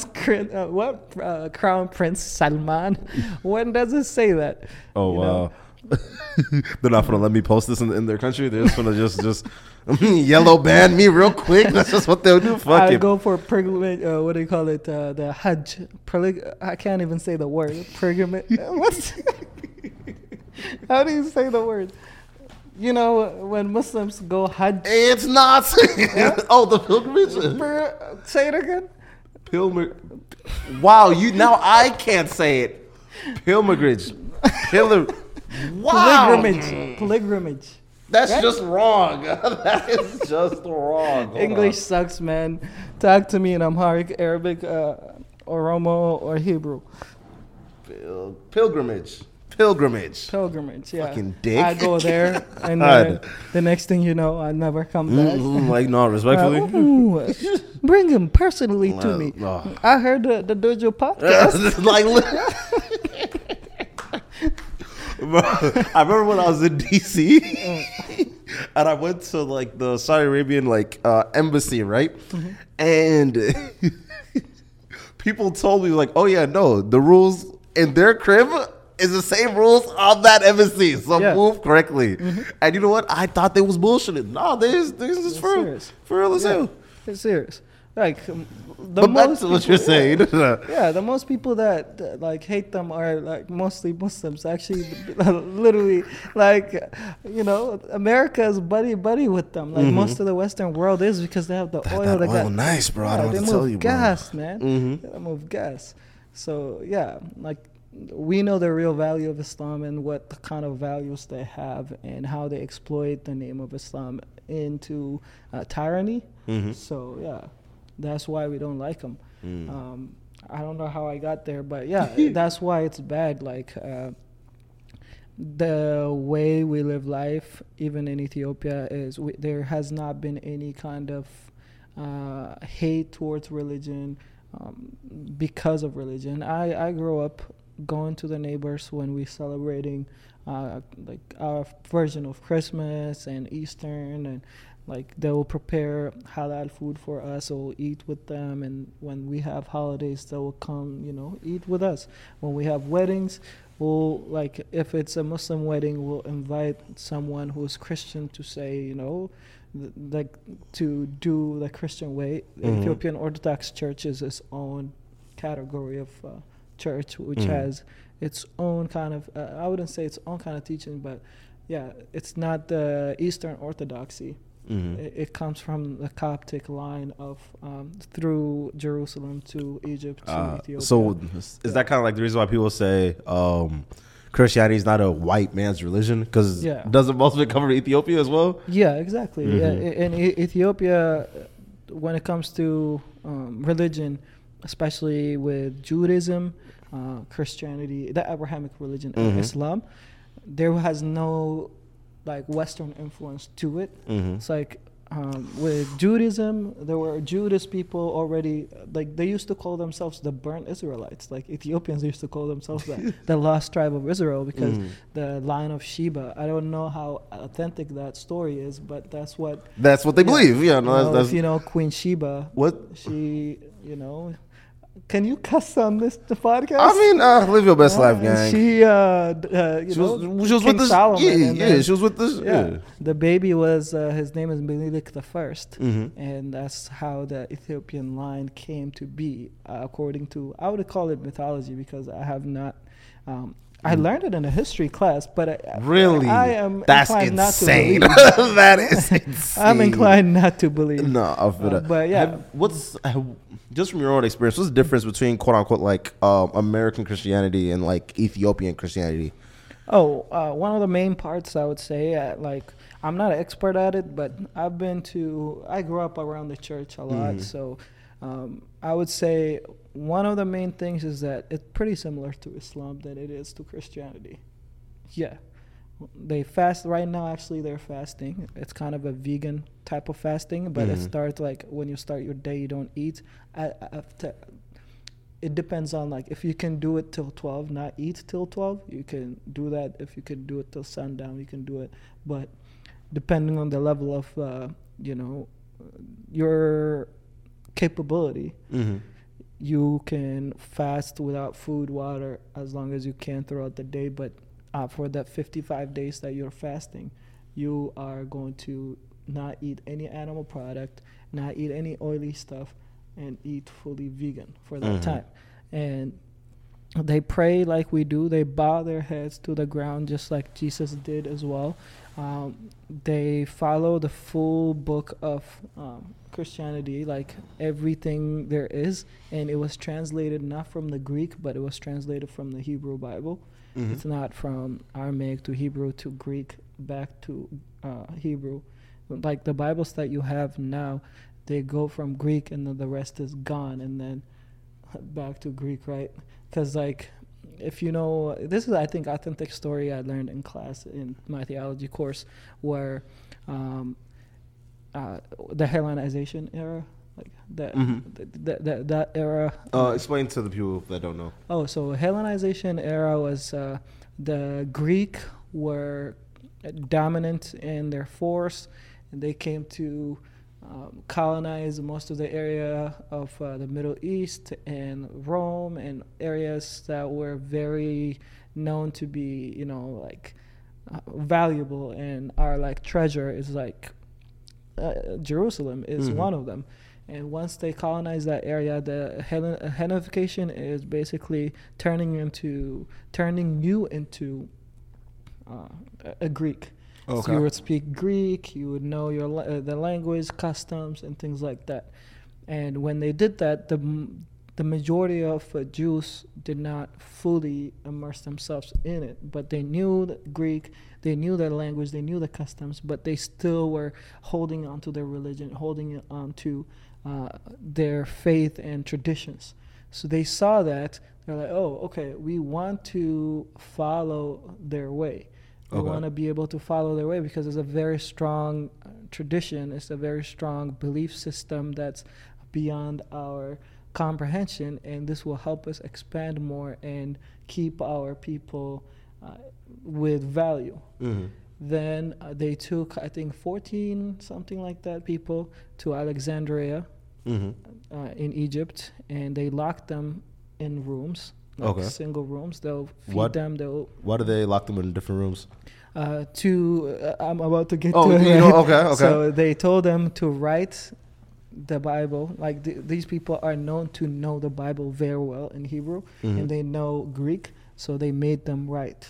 uh, what uh, Crown Prince Salman? When does it say that? oh you wow. know? They're not gonna let me post this in, in their country. They're just gonna just just yellow ban me real quick. That's just what they'll do. Fuck I it. go for pilgrimage. Uh, what do you call it? Uh, the Hajj. Perlig- I can't even say the word. Pilgrimage. What's? How do you say the word? You know when Muslims go Hajj. It's not. oh, the pilgrimage. Per- say it again. Pilgrimage. Wow, you now I can't say it. Pilgrimage. Pilgrim. Wow. Pilgrimage. Pilgrimage. That's Right? just wrong. that is just wrong. Hold English on. sucks, man. Talk to me in Amharic, Arabic, uh, Oromo, or Hebrew. Pil- pilgrimage. pilgrimage. pilgrimage. Yeah, Fucking dick. I go there, and then the next thing you know, I never come back. Mm, like no, Uh, respectfully. ooh, bring him personally to Uh, me. oh. I heard the, the Dojo podcast. like, Bro, I remember when I was in DC, and I went to like the Saudi Arabian like uh, embassy, right? And people told me like, "Oh yeah, no, the rules in their crib is the same rules on that embassy, so Yeah. move correctly." And you know what? I thought they was bullshitting. No, this this is for real, serious. for real as Yeah. hell. It's serious. Like um, the But most to what you're saying. Yeah, the most people that, that, like hate them are like mostly Muslims. Actually, literally, like you know, America is buddy buddy with them. Like most of the Western world is because they have the That- oil. that they oil got nice, bro. I don't they move tell you, bro. gas, man. Mhm. They move gas. So yeah, like we know the real value of Islam and what the kind of values they have and how they exploit the name of Islam into uh, tyranny. Mhm. So yeah, that's why we don't like them. Mm. Um, I don't know how I got there, but yeah, that's why it's bad. Like uh, the way we live life, even in Ethiopia, is we, there has not been any kind of uh, hate towards religion um, because of religion. I, I grew up going to the neighbors when we celebrating uh, like our version of Christmas and Eastern and like they will prepare halal food for us or we'll eat with them and when we have holidays they will come you know eat with us when we have weddings we'll like if it's a muslim wedding we'll invite someone who's christian to say you know th- like to do the christian way Mhm. ethiopian orthodox church is its own category of uh, church which Mhm. has its own kind of uh, i wouldn't say its own kind of teaching but yeah it's not the eastern orthodoxy Mhm. it, it comes from the Coptic line of um, through Jerusalem to Egypt to Uh, Ethiopia. so is that kind of like the reason why people say um, Christianity is not a white man's religion? Because Yeah. doesn't most of it come from Ethiopia as well? yeah, exactly. Yeah, Mhm. i- in E- Ethiopia, uh, when it comes to um, religion, especially with Judaism, uh, Christianity, the Abrahamic religion, and Mhm. Islam, there has no like Western influence to it. Mm-hmm. It's like um, with Judaism, there were Judas people already. Like they used to call themselves the burnt Israelites. Like Ethiopians used to call themselves the, the lost tribe of Israel because Mhm. the line of Sheba. I don't know how authentic that story is, but that's what. That's what they Yeah. believe. Yeah, you that's, know, that's if you know Queen Sheba, what. she, you know, can you cuss on this the podcast? I mean, uh, live your best life, Uh, gang. She, uh, uh, you She know, was, she was King with this. Solomon, yeah, yeah, then- she was with this. yeah. Yeah. The baby was uh, his name is Menelik the 1st Mhm. and that's how the Ethiopian line came to be, uh, according to I would call it mythology because I have not. Um, I learned it in a history class, but I, Mm. Really? I am That's inclined not to insane. believe. that is insane. I'm inclined not to believe. No, I feel Uh, that. but yeah. Have- what's have, just from your own experience? What's the difference between quote unquote like um, American Christianity and like Ethiopian Christianity? Oh, uh, one of the main parts I would say, uh, like I'm not an expert at it, but I've been to. I grew up around the church a lot, Mhm. so um, I would say one of the main things is that it's pretty similar to Islam than it is to Christianity. Yeah, they fast right now. Actually, they're fasting. It's kind of a vegan type of fasting, but it Mhm. starts like when you start your day, you don't eat. I, it depends on like if you can do it till 12 not eat till 12 you can do that if you can do it till sundown you can do it but depending on the level of uh, you know your capability Mm-hmm. you can fast without food water as long as you can throughout the day but uh, for that 55 days that you're fasting you are going to not eat any animal product not eat any oily stuff and eat fully vegan for that Mhm. time and they pray like we do they bow their heads to the ground just like jesus did as well um, they follow the full book of um, christianity like everything there is and it was translated not from the greek but it was translated from the hebrew bible. Mm-hmm. it's not from aramaic to hebrew to greek back to uh, hebrew. Like the bibles that you have now they go from greek and then the rest is gone and then back to greek right? Because like if you know, this is I think authentic story I learned in class in my theology course, where um, uh, the Hellenization era, like that, Mhm. th- th- that that era. Uh, explain to the people that don't know. Oh, so Hellenization era was uh, the Greek were dominant in their force, and they came to um, colonize most of the area of uh, the Middle East and Rome and areas that were very known to be, you know, like uh, valuable and are like treasure is like uh, Jerusalem is Mhm. one of them. And once they colonize that area, the Hellen- Hellenification is basically turning into turning you into uh, a- Greek. So you would speak Greek, you would know your la- uh, the language, customs, and things like that. And when they did that, the the majority of uh, Jews did not fully immerse themselves in it, but they knew the Greek, they knew their language, they knew the customs, but they still were holding on to their religion, holding on to uh, their faith and traditions. So they saw that they're like, oh, okay, we want to follow their way. We Okay. want to be able to follow their way because it's a very strong uh, tradition. It's a very strong belief system that's beyond our comprehension, and this will help us expand more and keep our people uh, with value. hmm Then uh, they took, I think, 14 something like that people to Alexandria hmm uh, in Egypt, and they locked them in rooms, like Okay. single rooms. They'll feed What? them. They'll Why do they lock them in different rooms? uh, to. Uh, I'm about to get Oh, to it. you know, okay, okay. So they told them to write the Bible. Like th- these people are known to know the Bible very well in Hebrew, Mhm. and they know Greek, so they made them write.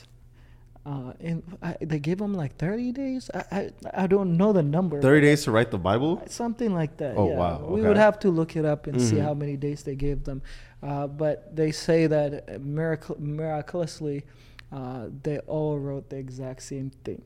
Uh, and I, they gave them like 30 days. I, I I don't know the number. Thirty days to write the Bible. Something like that. Oh, yeah. wow, We would have to look it up and see Mhm. how many days they gave them. Uh, but they say that uh, miracle, miraculously, uh, they all wrote the exact same thing.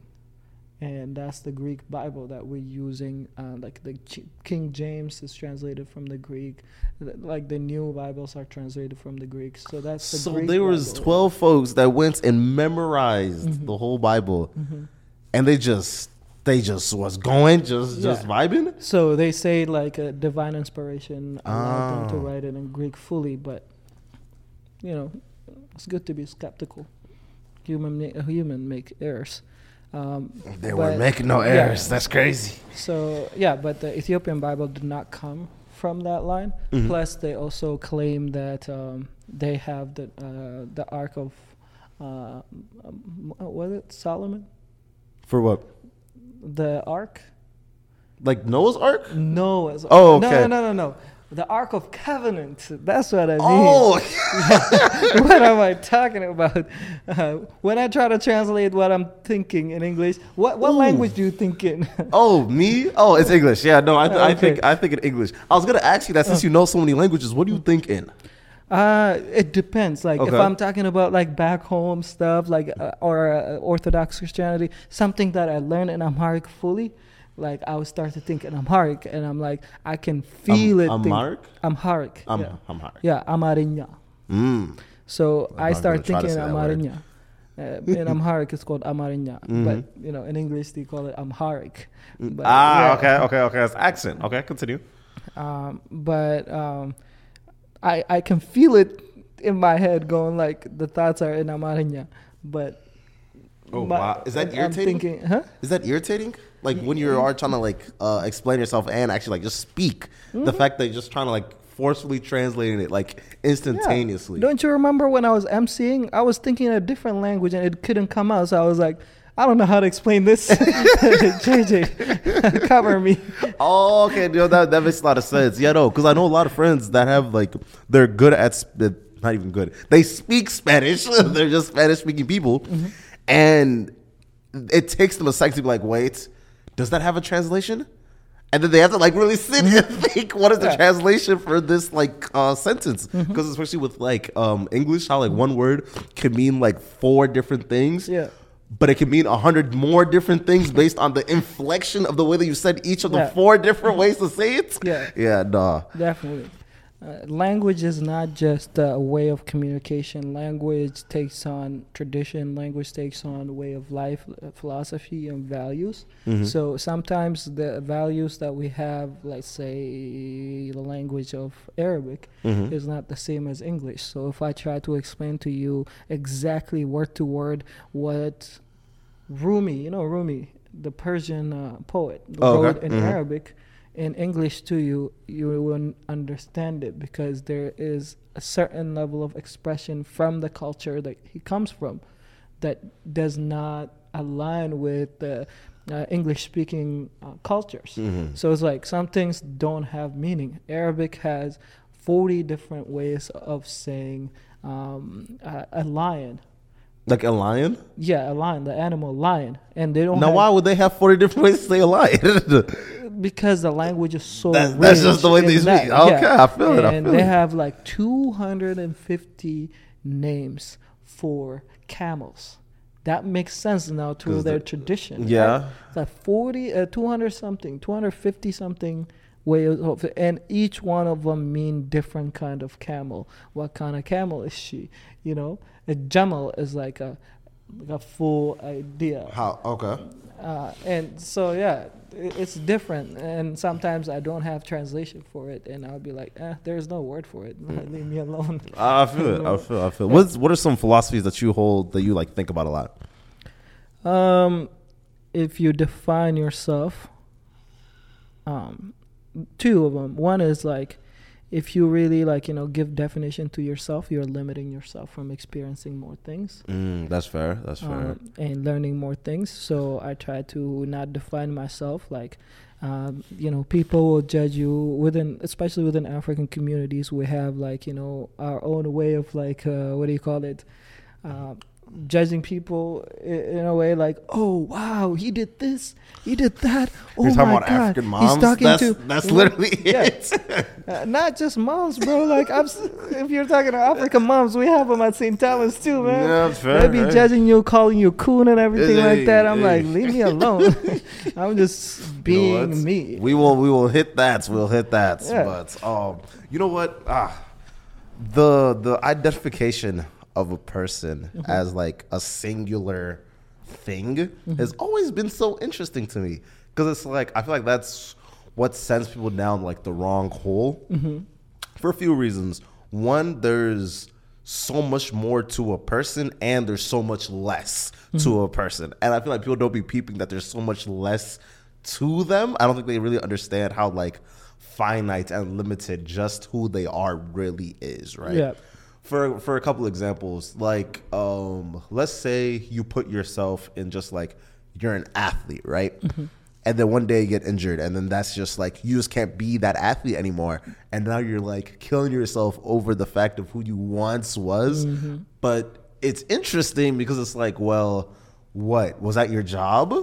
And that's the Greek Bible that we're using. Uh, like the King James is translated from the Greek. Like the new Bibles are translated from the Greek. So that's the So Greek there was Bible. twelve folks that went and memorized Mhm. the whole Bible, Mhm. and they just they just was going, just just vibing. So they say like a divine inspiration allowed them to Oh. write it in Greek fully, but you know, it's good to be skeptical. Human ma- human make errors. Um, They were making no yeah. errors. That's crazy. So yeah, but the Ethiopian Bible did not come from that line. Mhm. Plus, they also claim that um, they have the uh, the Ark of uh, was it Solomon? For what? The Ark? Like Noah's Ark? Noah's. Oh, no, no, no, no, no. The Ark of Covenant. That's what I mean. Oh, what am I talking about? Uh, when I try to translate what I'm thinking in English, what what Ooh. language do you think in? oh, me? Oh, it's English. Yeah, no, I, th- I think I think in English. I was gonna ask you that since you know so many languages. What do you think in? Uh, it depends. Like if I'm talking about like back home stuff, like uh, or uh, Orthodox Christianity, something that I learned in Amharic fully, like I would start to think in Amharic, and I'm like I can feel Am- it. think- Amharic? Amharic. I'm yeah. I'm hard. yeah, Amarinya. Mm. So I'm I start gonna try to thinking say that word. Amarinya. Uh, in Amharic, it's called Amarinya, Mhm. but you know, in English they call it Amharic. But, ah, yeah. okay, okay, okay. It's accent. Okay, continue. Um, but um, I I can feel it in my head going like the thoughts are in Amarinya, but Oh, my- wow. Is that irritating? thinking, huh? Is that irritating? Like when you are trying to like uh, explain yourself and actually like just speak. Mm-hmm. The fact that you're just trying to like forcefully translating it like Yeah. instantaneously. Don't you remember when I was emceeing? I was thinking in a different language and it couldn't come out, so I was like. I don't know how to explain this. JJ, cover me. Oh, okay. You know, that that makes a lot of sense. Yeah, no, because I know a lot of friends that have like they're good at sp- not even good. They speak Spanish. they're just Spanish speaking people, Mm-hmm. and it takes them a second to be like, wait, does that have a translation? And then they have to like really sit and think, what is the Mm-hmm. Yeah. Mm-hmm. translation for this like uh, sentence? Because especially with like um, English, how like one word can mean like four different things Yeah. but it can mean a hundred more different things based on the inflection of the way that you said each of the Yeah. four different ways to say it. Yeah. Yeah, nah. Definitely. Uh, language is not just a way of communication. Language takes on tradition. Language takes on way of life, uh, philosophy, and values. Mhm. So sometimes the values that we have, let's say the language of Arabic, Mhm. is not the same as English. So if I try to explain to you exactly word to word what Rumi, you know Rumi, the Persian uh, poet, Oh, okay. wrote in Mhm. Arabic, in English to you, you wouldn't understand it because there is a certain level of expression from the culture that he comes from that does not align with the uh, English speaking uh, cultures. Mhm. So it's like some things don't have meaning. Arabic has 40 different ways of saying um, a, a lion. Like a lion? Yeah, a lion, the animal lion. And they don't Now, have, why would they have 40 different ways to say a lion? because the language is so That's- that's just the way they that, speak. Okay, I feel it, I and feel they it. have like 250 names for camels. That makes sense now to their the- tradition. yeah. It's like 40, uh, 200 something, 250 something ways of and each one of them mean different kind of camel. What kind of camel is she? You know, a jamal is like a like a full idea. How? Okay. Uh, and so yeah, it, it's different. And sometimes I don't have translation for it, and I'll be like, eh, there's no word for it. Leave me alone. I feel it. I feel. I feel. What's what are some philosophies that you hold that you like think about a lot? Um, if you define yourself, um, two of them. One is like, if you really like, you know, give definition to yourself, you're limiting yourself from experiencing more things. Mm, that's fair. That's fair. um, and learning more things. So I try to not define myself like, um, you know, people will judge you within, especially within African communities. We have like, you know, our own way of like, uh, what do you call it? Uh, judging people in a way like, oh wow, he did this, he did that. Oh You're talking my about god, African he's talking That's to that's literally yeah. it. uh, not just moms, bro. Like, I'm, if you're talking to African moms, we have them at St. Thomas too, man. Yeah, that's fair. They be right? judging you, calling you coon and everything Hey, like that. I'm hey. like, leave me alone. I'm just You know being me. We will we will hit that. We'll hit that. Yeah. But um, you know what? Ah, the the identification of a person Mm-hmm. as like a singular thing Mm-hmm. has always been so interesting to me because it's like I feel like that's what sends people down like the wrong hole Mm-hmm. for a few reasons. One, there's so much more to a person, and there's so much less to a person, and I feel like people don't be peeping that there's so much less to them. I don't think they really understand how like finite and limited just who they are really is, right? Yeah. For for a couple examples, like um, let's say you put yourself in just like you're an athlete, right? And then one day you get injured, and then that's just like you just can't be that athlete anymore. And now you're like killing yourself over the fact of who you once was. But it's interesting because it's like, well, what was that your job?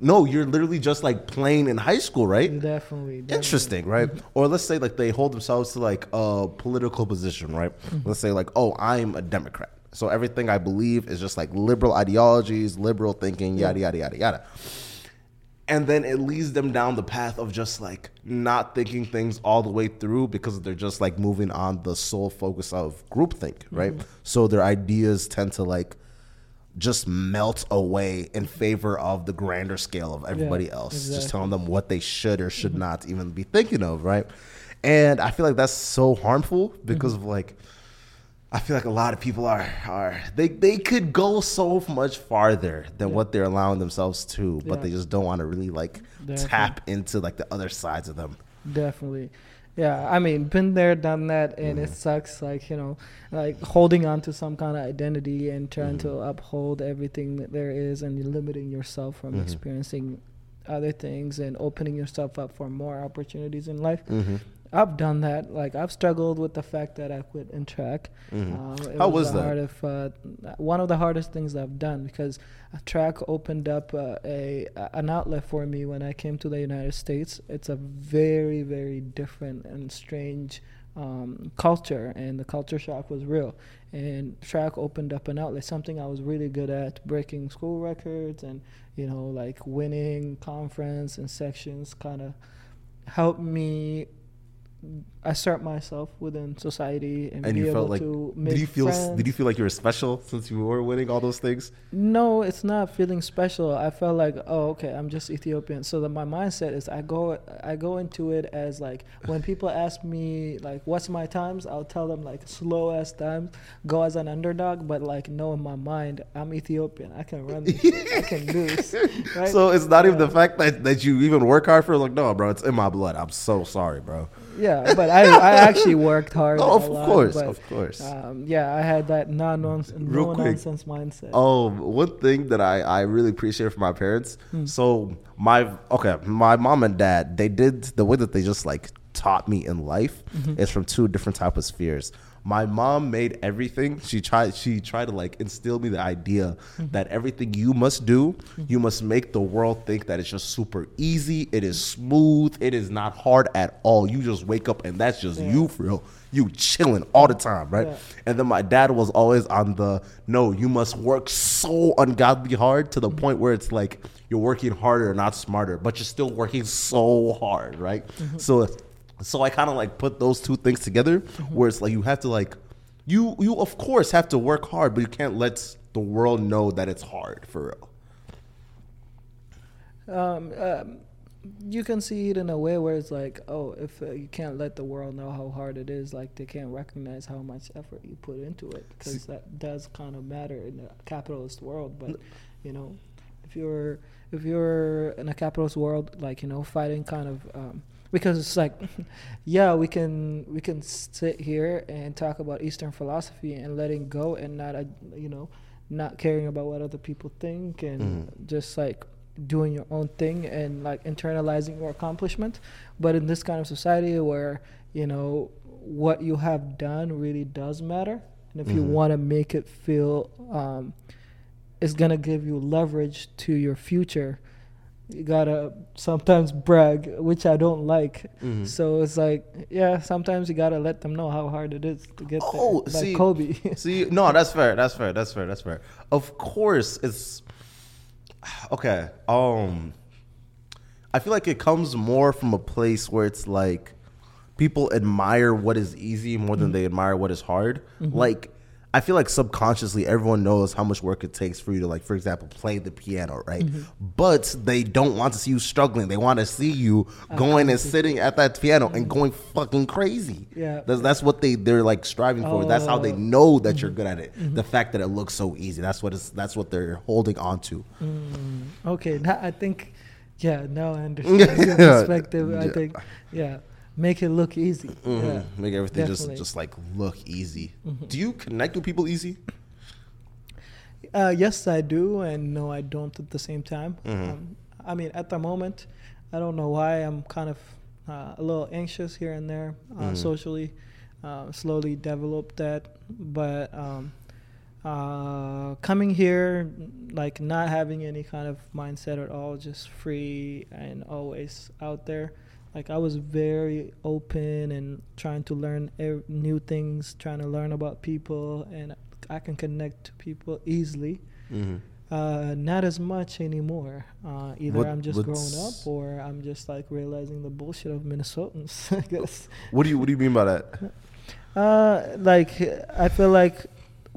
No, you're literally just like playing in high school, right? Definitely. definitely. Interesting, right? Mm-hmm. Or let's say like they hold themselves to like a political position, right? Mm-hmm. Let's say like, oh, I'm a Democrat. So everything I believe is just like liberal ideologies, liberal thinking, yada yada yada yada. And then it leads them down the path of just like not thinking things all the way through because they're just like moving on the sole focus of groupthink, right? Mm-hmm. So their ideas tend to like just melt away in favor of the grander scale of everybody else. Just telling them what they should or should not even be thinking of, right? And I feel like that's so harmful because of like I feel like a lot of people are are they they could go so much farther than what they're allowing themselves to, but Yeah. they just don't want to really like Definitely. tap into like the other sides of them. Definitely. Yeah, I mean, been there, done that, and it mm-hmm. sucks. Like you know, like holding on to some kind of identity and trying to mm-hmm. uphold everything that there is, and limiting yourself from mm-hmm. experiencing other things and opening yourself up for more opportunities in life. Mm-hmm. I've done that. Like I've struggled with the fact that I quit in track. Mhm. Um, it How was the that? Hard of, uh, one of the hardest things I've done because a track opened up uh, a an outlet for me when I came to the United States. It's a very very different and strange um, culture, and the culture shock was real. And track opened up an outlet, something I was really good at, breaking school records and you know like winning conference and sections, kind of helped me assert myself within society and, And be you able felt like to make did you feel friends. did you feel like you were special since you were winning all those things? No, it's not feeling special. I felt like, oh, okay, I'm just Ethiopian. So that my mindset is, I go, I go into it as like when people ask me like, what's my times? I'll tell them like slow ass times, go as an underdog, but like know in my mind, I'm Ethiopian. I can run. This. I can do this. Right? So it's not even the fact that, that you even work hard for it. Like, no, bro, it's in my blood. I'm so sorry, bro. Yeah, but I, I actually worked hard. A of lot, course, but, of course. Um, yeah, I had that non nonsense, no nonsense mindset. Um, one thing that I, I really appreciate from my parents. Hmm. So my okay, my mom and dad, they did the way that they just like taught me in life Mm-hmm. is from two different type of spheres. My mom made everything. She tried. She tried to like instill me the idea Mm-hmm. that everything you must do, mm-hmm. you must make the world think that it's just super easy. It is smooth. It is not hard at all. You just wake up and that's just Yeah. you for real. You chilling all the time, right? Yeah. And then my dad was always on the no, you must work so ungodly hard to the mm-hmm. point where it's like you're working harder, not smarter, but you're still working so hard, right? Mm-hmm. So so I kind of like put those two things together where it's like you have to like you you of course have to work hard, but you can't let the world know that it's hard for real. um, um, you can see it in a way where it's like, oh, if uh, you can't let the world know how hard it is, like they can't recognize how much effort you put into it, because that does kind of matter in a capitalist world. But you know, if you're if you're in a capitalist world, like you know, fighting kind of. Um, because it's like, yeah, we can we can sit here and talk about Eastern philosophy and letting go and not, uh, you know, not caring about what other people think and just like doing your own thing and like internalizing your accomplishment. But in this kind of society where, you know, what you have done really does matter. And if you want to make it feel um, it's going to give you leverage to your future, you gotta sometimes brag, which I don't like. Mm-hmm. So it's like, yeah, sometimes you gotta let them know how hard it is to get Oh, there. Like see, Kobe. see, no, that's fair. That's fair. That's fair. That's fair. Of course, it's okay. Um, I feel like it comes more from a place where it's like people admire what is easy more than they admire what is hard. Like. I feel like subconsciously everyone knows how much work it takes for you to like, for example, play the piano, right? Mm-hmm. But they don't want to see you struggling. They want to see you oh, going and sitting at that piano and mm-hmm. going fucking crazy. Yeah. That's that's what they they're like striving for. That's how they Oh. know that you're mm-hmm. good at it. The fact that it looks so easy. That's what is that's what they're holding on to. Mm. okay, now I think, yeah, now I understand your Yeah. perspective. I think, yeah, make it look easy. Mhm. Yeah. Make everything definitely. just just like look easy. Do you connect with people easy? Uh, yes, I do, and no, I don't at the same time. Mhm. Um, I mean, at the moment, I don't know why I'm kind of uh, a little anxious here and there uh, Mhm. socially. Uh, slowly developed that, but um, uh, coming here, like not having any kind of mindset at all, just free and always out there. Like I was very open and trying to learn ev- new things, trying to learn about people, and I can connect to people easily. Mm-hmm. Uh, not as much anymore. Uh, either What- I'm just growing up, or I'm just like realizing the bullshit of Minnesotans. I guess. What do you what do you mean by that? Uh, like I feel like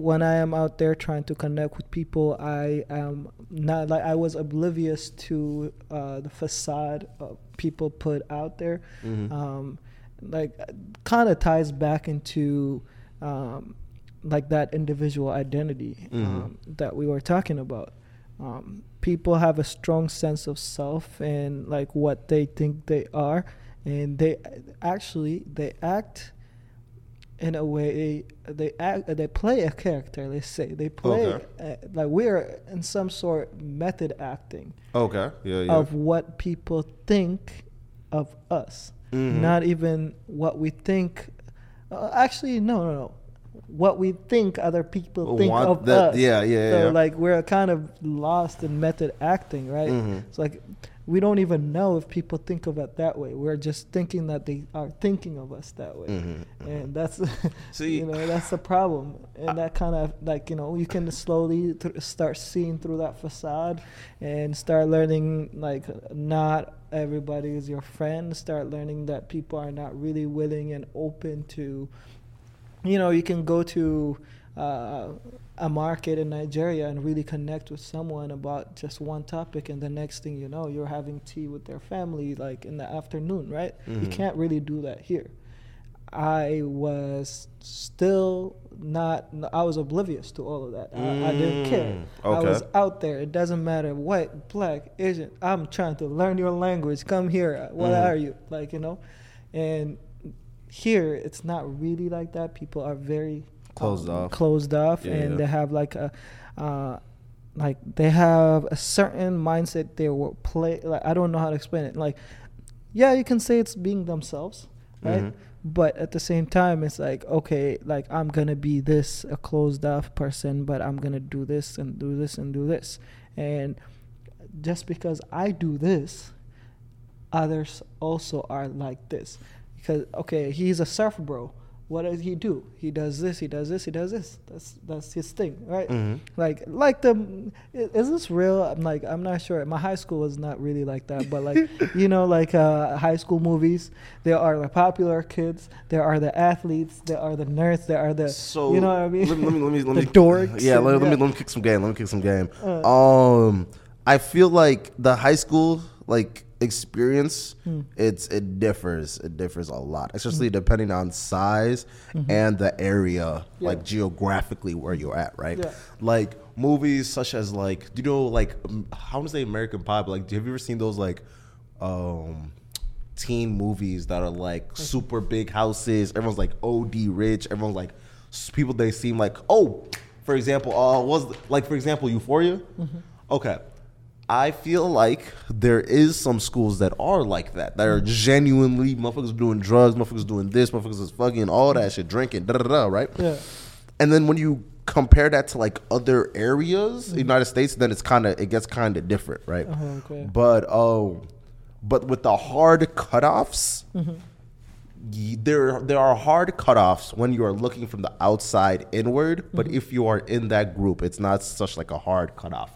when I am out there trying to connect with people, I am not like I was oblivious to uh, the facade of people put out there. Mhm. Um, like kind of ties back into um, like that individual identity Mhm. um, that we were talking about. Um, people have a strong sense of self and like what they think they are, and they actually they act in a way they act they play a character. Let's say they play Okay. uh, like we're in some sort method acting Okay. Yeah. Yeah. of what people think of us, Mhm. not even what we think. Uh, actually, no, no, no. What we think other people think Want of that- us. yeah, yeah, So yeah. like we're kind of lost in method acting, right? Mhm. It's like we don't even know if people think of it that way. We're just thinking that they are thinking of us that way, Mhm. and that's See, you know that's the problem. And that kind of like you know you can slowly th- start seeing through that facade, and start learning like not everybody is your friend. Start learning that people are not really willing and open to. You know, you can go to uh, a market in Nigeria and really connect with someone about just one topic, and the next thing you know, you're having tea with their family like in the afternoon, right? You Mhm. can't really do that here. I was still not. I was oblivious to all of that. I, I didn't care. Mm, I was out there. It doesn't matter white, black, Asian. I'm trying to learn your language. Come here. What Mhm. are you like? You know, and here it's not really like that. People are very Closed um, off. Closed off, Yeah, and yeah. they have like a. Uh, like they have a certain mindset they will play like i don't know how to explain it like yeah you can say it's being themselves right Mhm. but at the same time it's like okay like i'm gonna be this a closed off person but i'm gonna do this and do this and do this and just because i do this others also are like this because okay he's a surf bro what does he do he does this he does this he does this that's that's his thing right Mhm. like like the is this real i'm like i'm not sure my high school was not really like that but like you know like uh high school movies there are the popular kids there are the athletes there are the nerds there are the So you know what i mean Let me let me let me, let the dorks Yeah, let, and- let me let me kick some game. Let me kick some game. Uh. um, I feel like the high school like experience, Hmm. it's it differs. It differs a lot, especially depending on size and the area, Mm-hmm. Yeah. like geographically where you're at, right? Yeah. Like movies such as like, do you know like how to say American Pie? But like, have you ever seen those like, um. Teen movies that are like super big houses. Everyone's like OD rich. Everyone's like people. They seem like oh, for example, uh, was like for example, Euphoria. Mm-hmm. Okay, I feel like there is some schools that are like that. That are mm-hmm. genuinely motherfuckers doing drugs, motherfuckers doing this, motherfuckers is fucking all that mm-hmm. shit, drinking, da da da, right? yeah And then when you compare that to like other areas, mm-hmm. United States, then it's kind of it gets kind of different, right? Uh-huh, okay. But oh, but with the hard cutoffs, ye- there there are hard cutoffs when you are looking from the outside inward. But if you are in that group, it's not such like a hard cutoff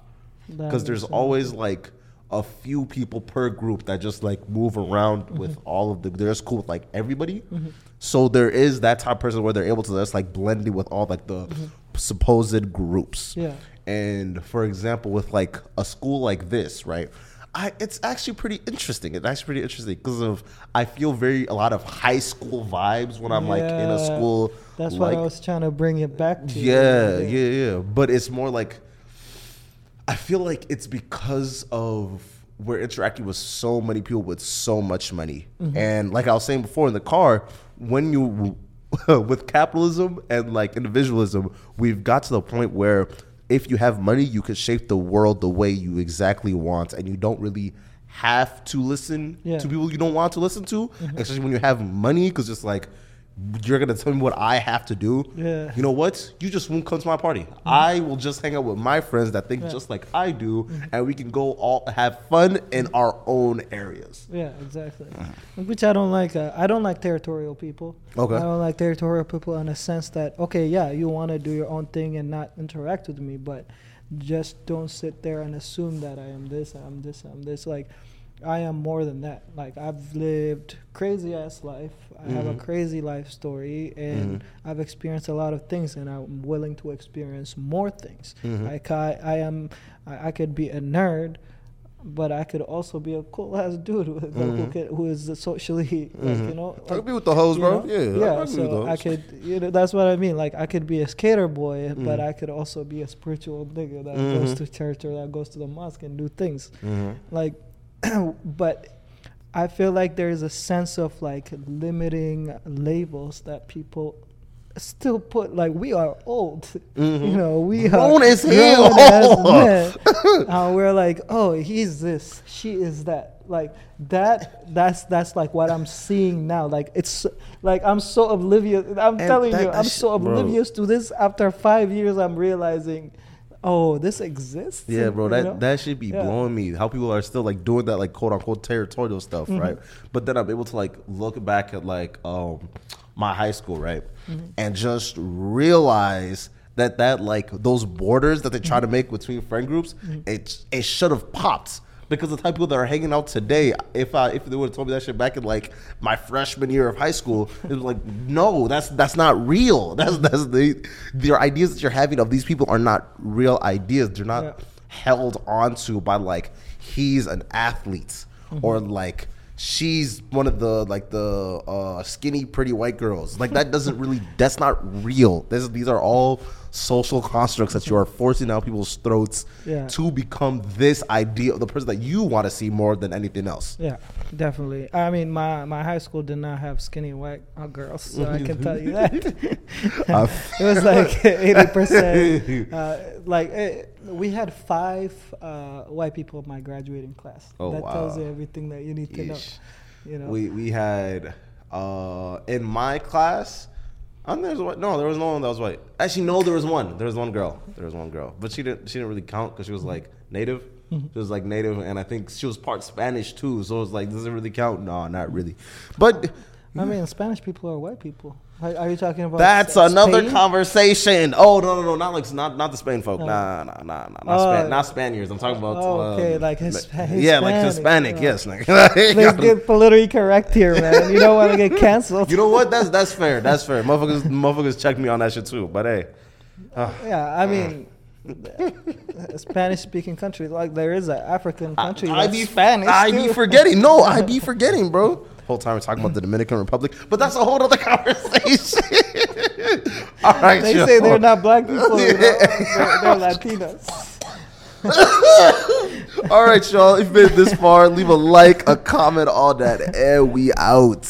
because there's always like a few people per group that just like move around mm-hmm. with all of the they're just cool with like everybody mm-hmm. so there is that type of person where they're able to just like blend in with all like the mm-hmm. supposed groups Yeah. and for example with like a school like this right I, it's actually pretty interesting. It's actually pretty interesting because of I feel very a lot of high school vibes when I'm like in a school. that's like, what i was trying to bring it back to yeah, yeah, yeah. But it's more like I feel like it's because of we're interacting with so many people with so much money, mm-hmm. and like I was saying before in the car, when you with capitalism and like individualism, we've got to the point where if you have money, you can shape the world the way you exactly want, and you don't really have to listen Yeah. to people you don't want to listen to, mm-hmm. especially when you have money, because it's like you're gonna tell me what I have to do. Yeah. You know what? You just won't come to my party. I will just hang out with my friends that think Yeah. just like I do, and we can go all have fun in our own areas. Yeah, exactly. Which I don't like. Uh, I don't like territorial people. Okay. I don't like territorial people in a sense that okay, yeah, you want to do your own thing and not interact with me, but just don't sit there and assume that I am this, I'm this, I'm this. Like, I am more than that. Like, I've lived crazy ass life. I have a Mhm. crazy life story, and Mhm. I've experienced a lot of things, and I'm willing to experience more things. Mhm. Like, I, I am, I, I could be a nerd but I could also be a cool ass dude who, who, Mhm. could, who is socially, like, you know, I could be with the hoes, bro. know? Yeah, I- I yeah. with the So I could, you know, that's what I mean. Like I could be a skater boy, but. I could also be a spiritual nigga that goes to church or that goes to the mosque and do things. Like, but I feel like there is a sense of like limiting labels that people still put like we are old Mhm. you know we Grown are as hell. grown as men. uh, we're like oh he's this she is that like that that's that's like what i'm seeing now like it's like i'm so oblivious i'm And telling that- you i'm so bro. oblivious to this after five years i'm realizing oh, this exists. Yeah, bro, You that know? that should be Yeah. blowing me. How people are still like doing that like quote unquote territorial stuff, Mm-hmm. right? But then I'm able to like look back at like um my high school, right, Mm-hmm. and just realize that that like those borders that they try Mm-hmm. to make between friend groups, it it should have popped. Because the type of people that are hanging out today, if I if they would have told me that shit back in like my freshman year of high school, it was like, no, that's that's not real. That's that's the their ideas that you're having of these people are not real ideas. They're not Yeah. held onto by like he's an athlete or like she's one of the like the uh, skinny pretty white girls like that doesn't really that's not real this, these are all social constructs that you are forcing down people's throats Yeah. to become this idea of the person that you want to see more than anything else Yeah, definitely. I mean, my, my high school did not have skinny white uh, girls, so I can tell you that. Uh, it was like eighty percent. Uh, like eh, we had five uh, white people in my graduating class. Oh, that tells you everything that you need to know. You know. we we had uh in my class I think there was no there was no one that was white. Actually no there was one. There was one girl. There was one girl. But she didn't she didn't really count because she was like native. Mm-hmm. She was like native and I think she was part Spanish too so it was like does it really count? No not really. But I mean, Spanish people are white people. Are, are you talking about? that's S- another conversation oh no no no not like not not the Spain folk No. nah nah nah nah not, Oh. Span- not Spaniards I'm talking about Oh, okay, um, like Hispa- yeah like Hispanic, Hispanic yes nigga. Let's get politically correct here, man. You don't want to get canceled. You know what? That's that's fair. That's fair. Motherfuckers, motherfuckers check me on that shit too. But hey, Yeah, I mean, Spanish-speaking countries like there is an African country I that's be Spanish. I be forgetting. No, I be forgetting, bro. Whole time we're talking about the Dominican Republic, but that's a whole other conversation. All right, They yo. say they're not black people, you know? they're, they're Latinos. All right, y'all. If you made it this far, leave a like, a comment, all that, and we out.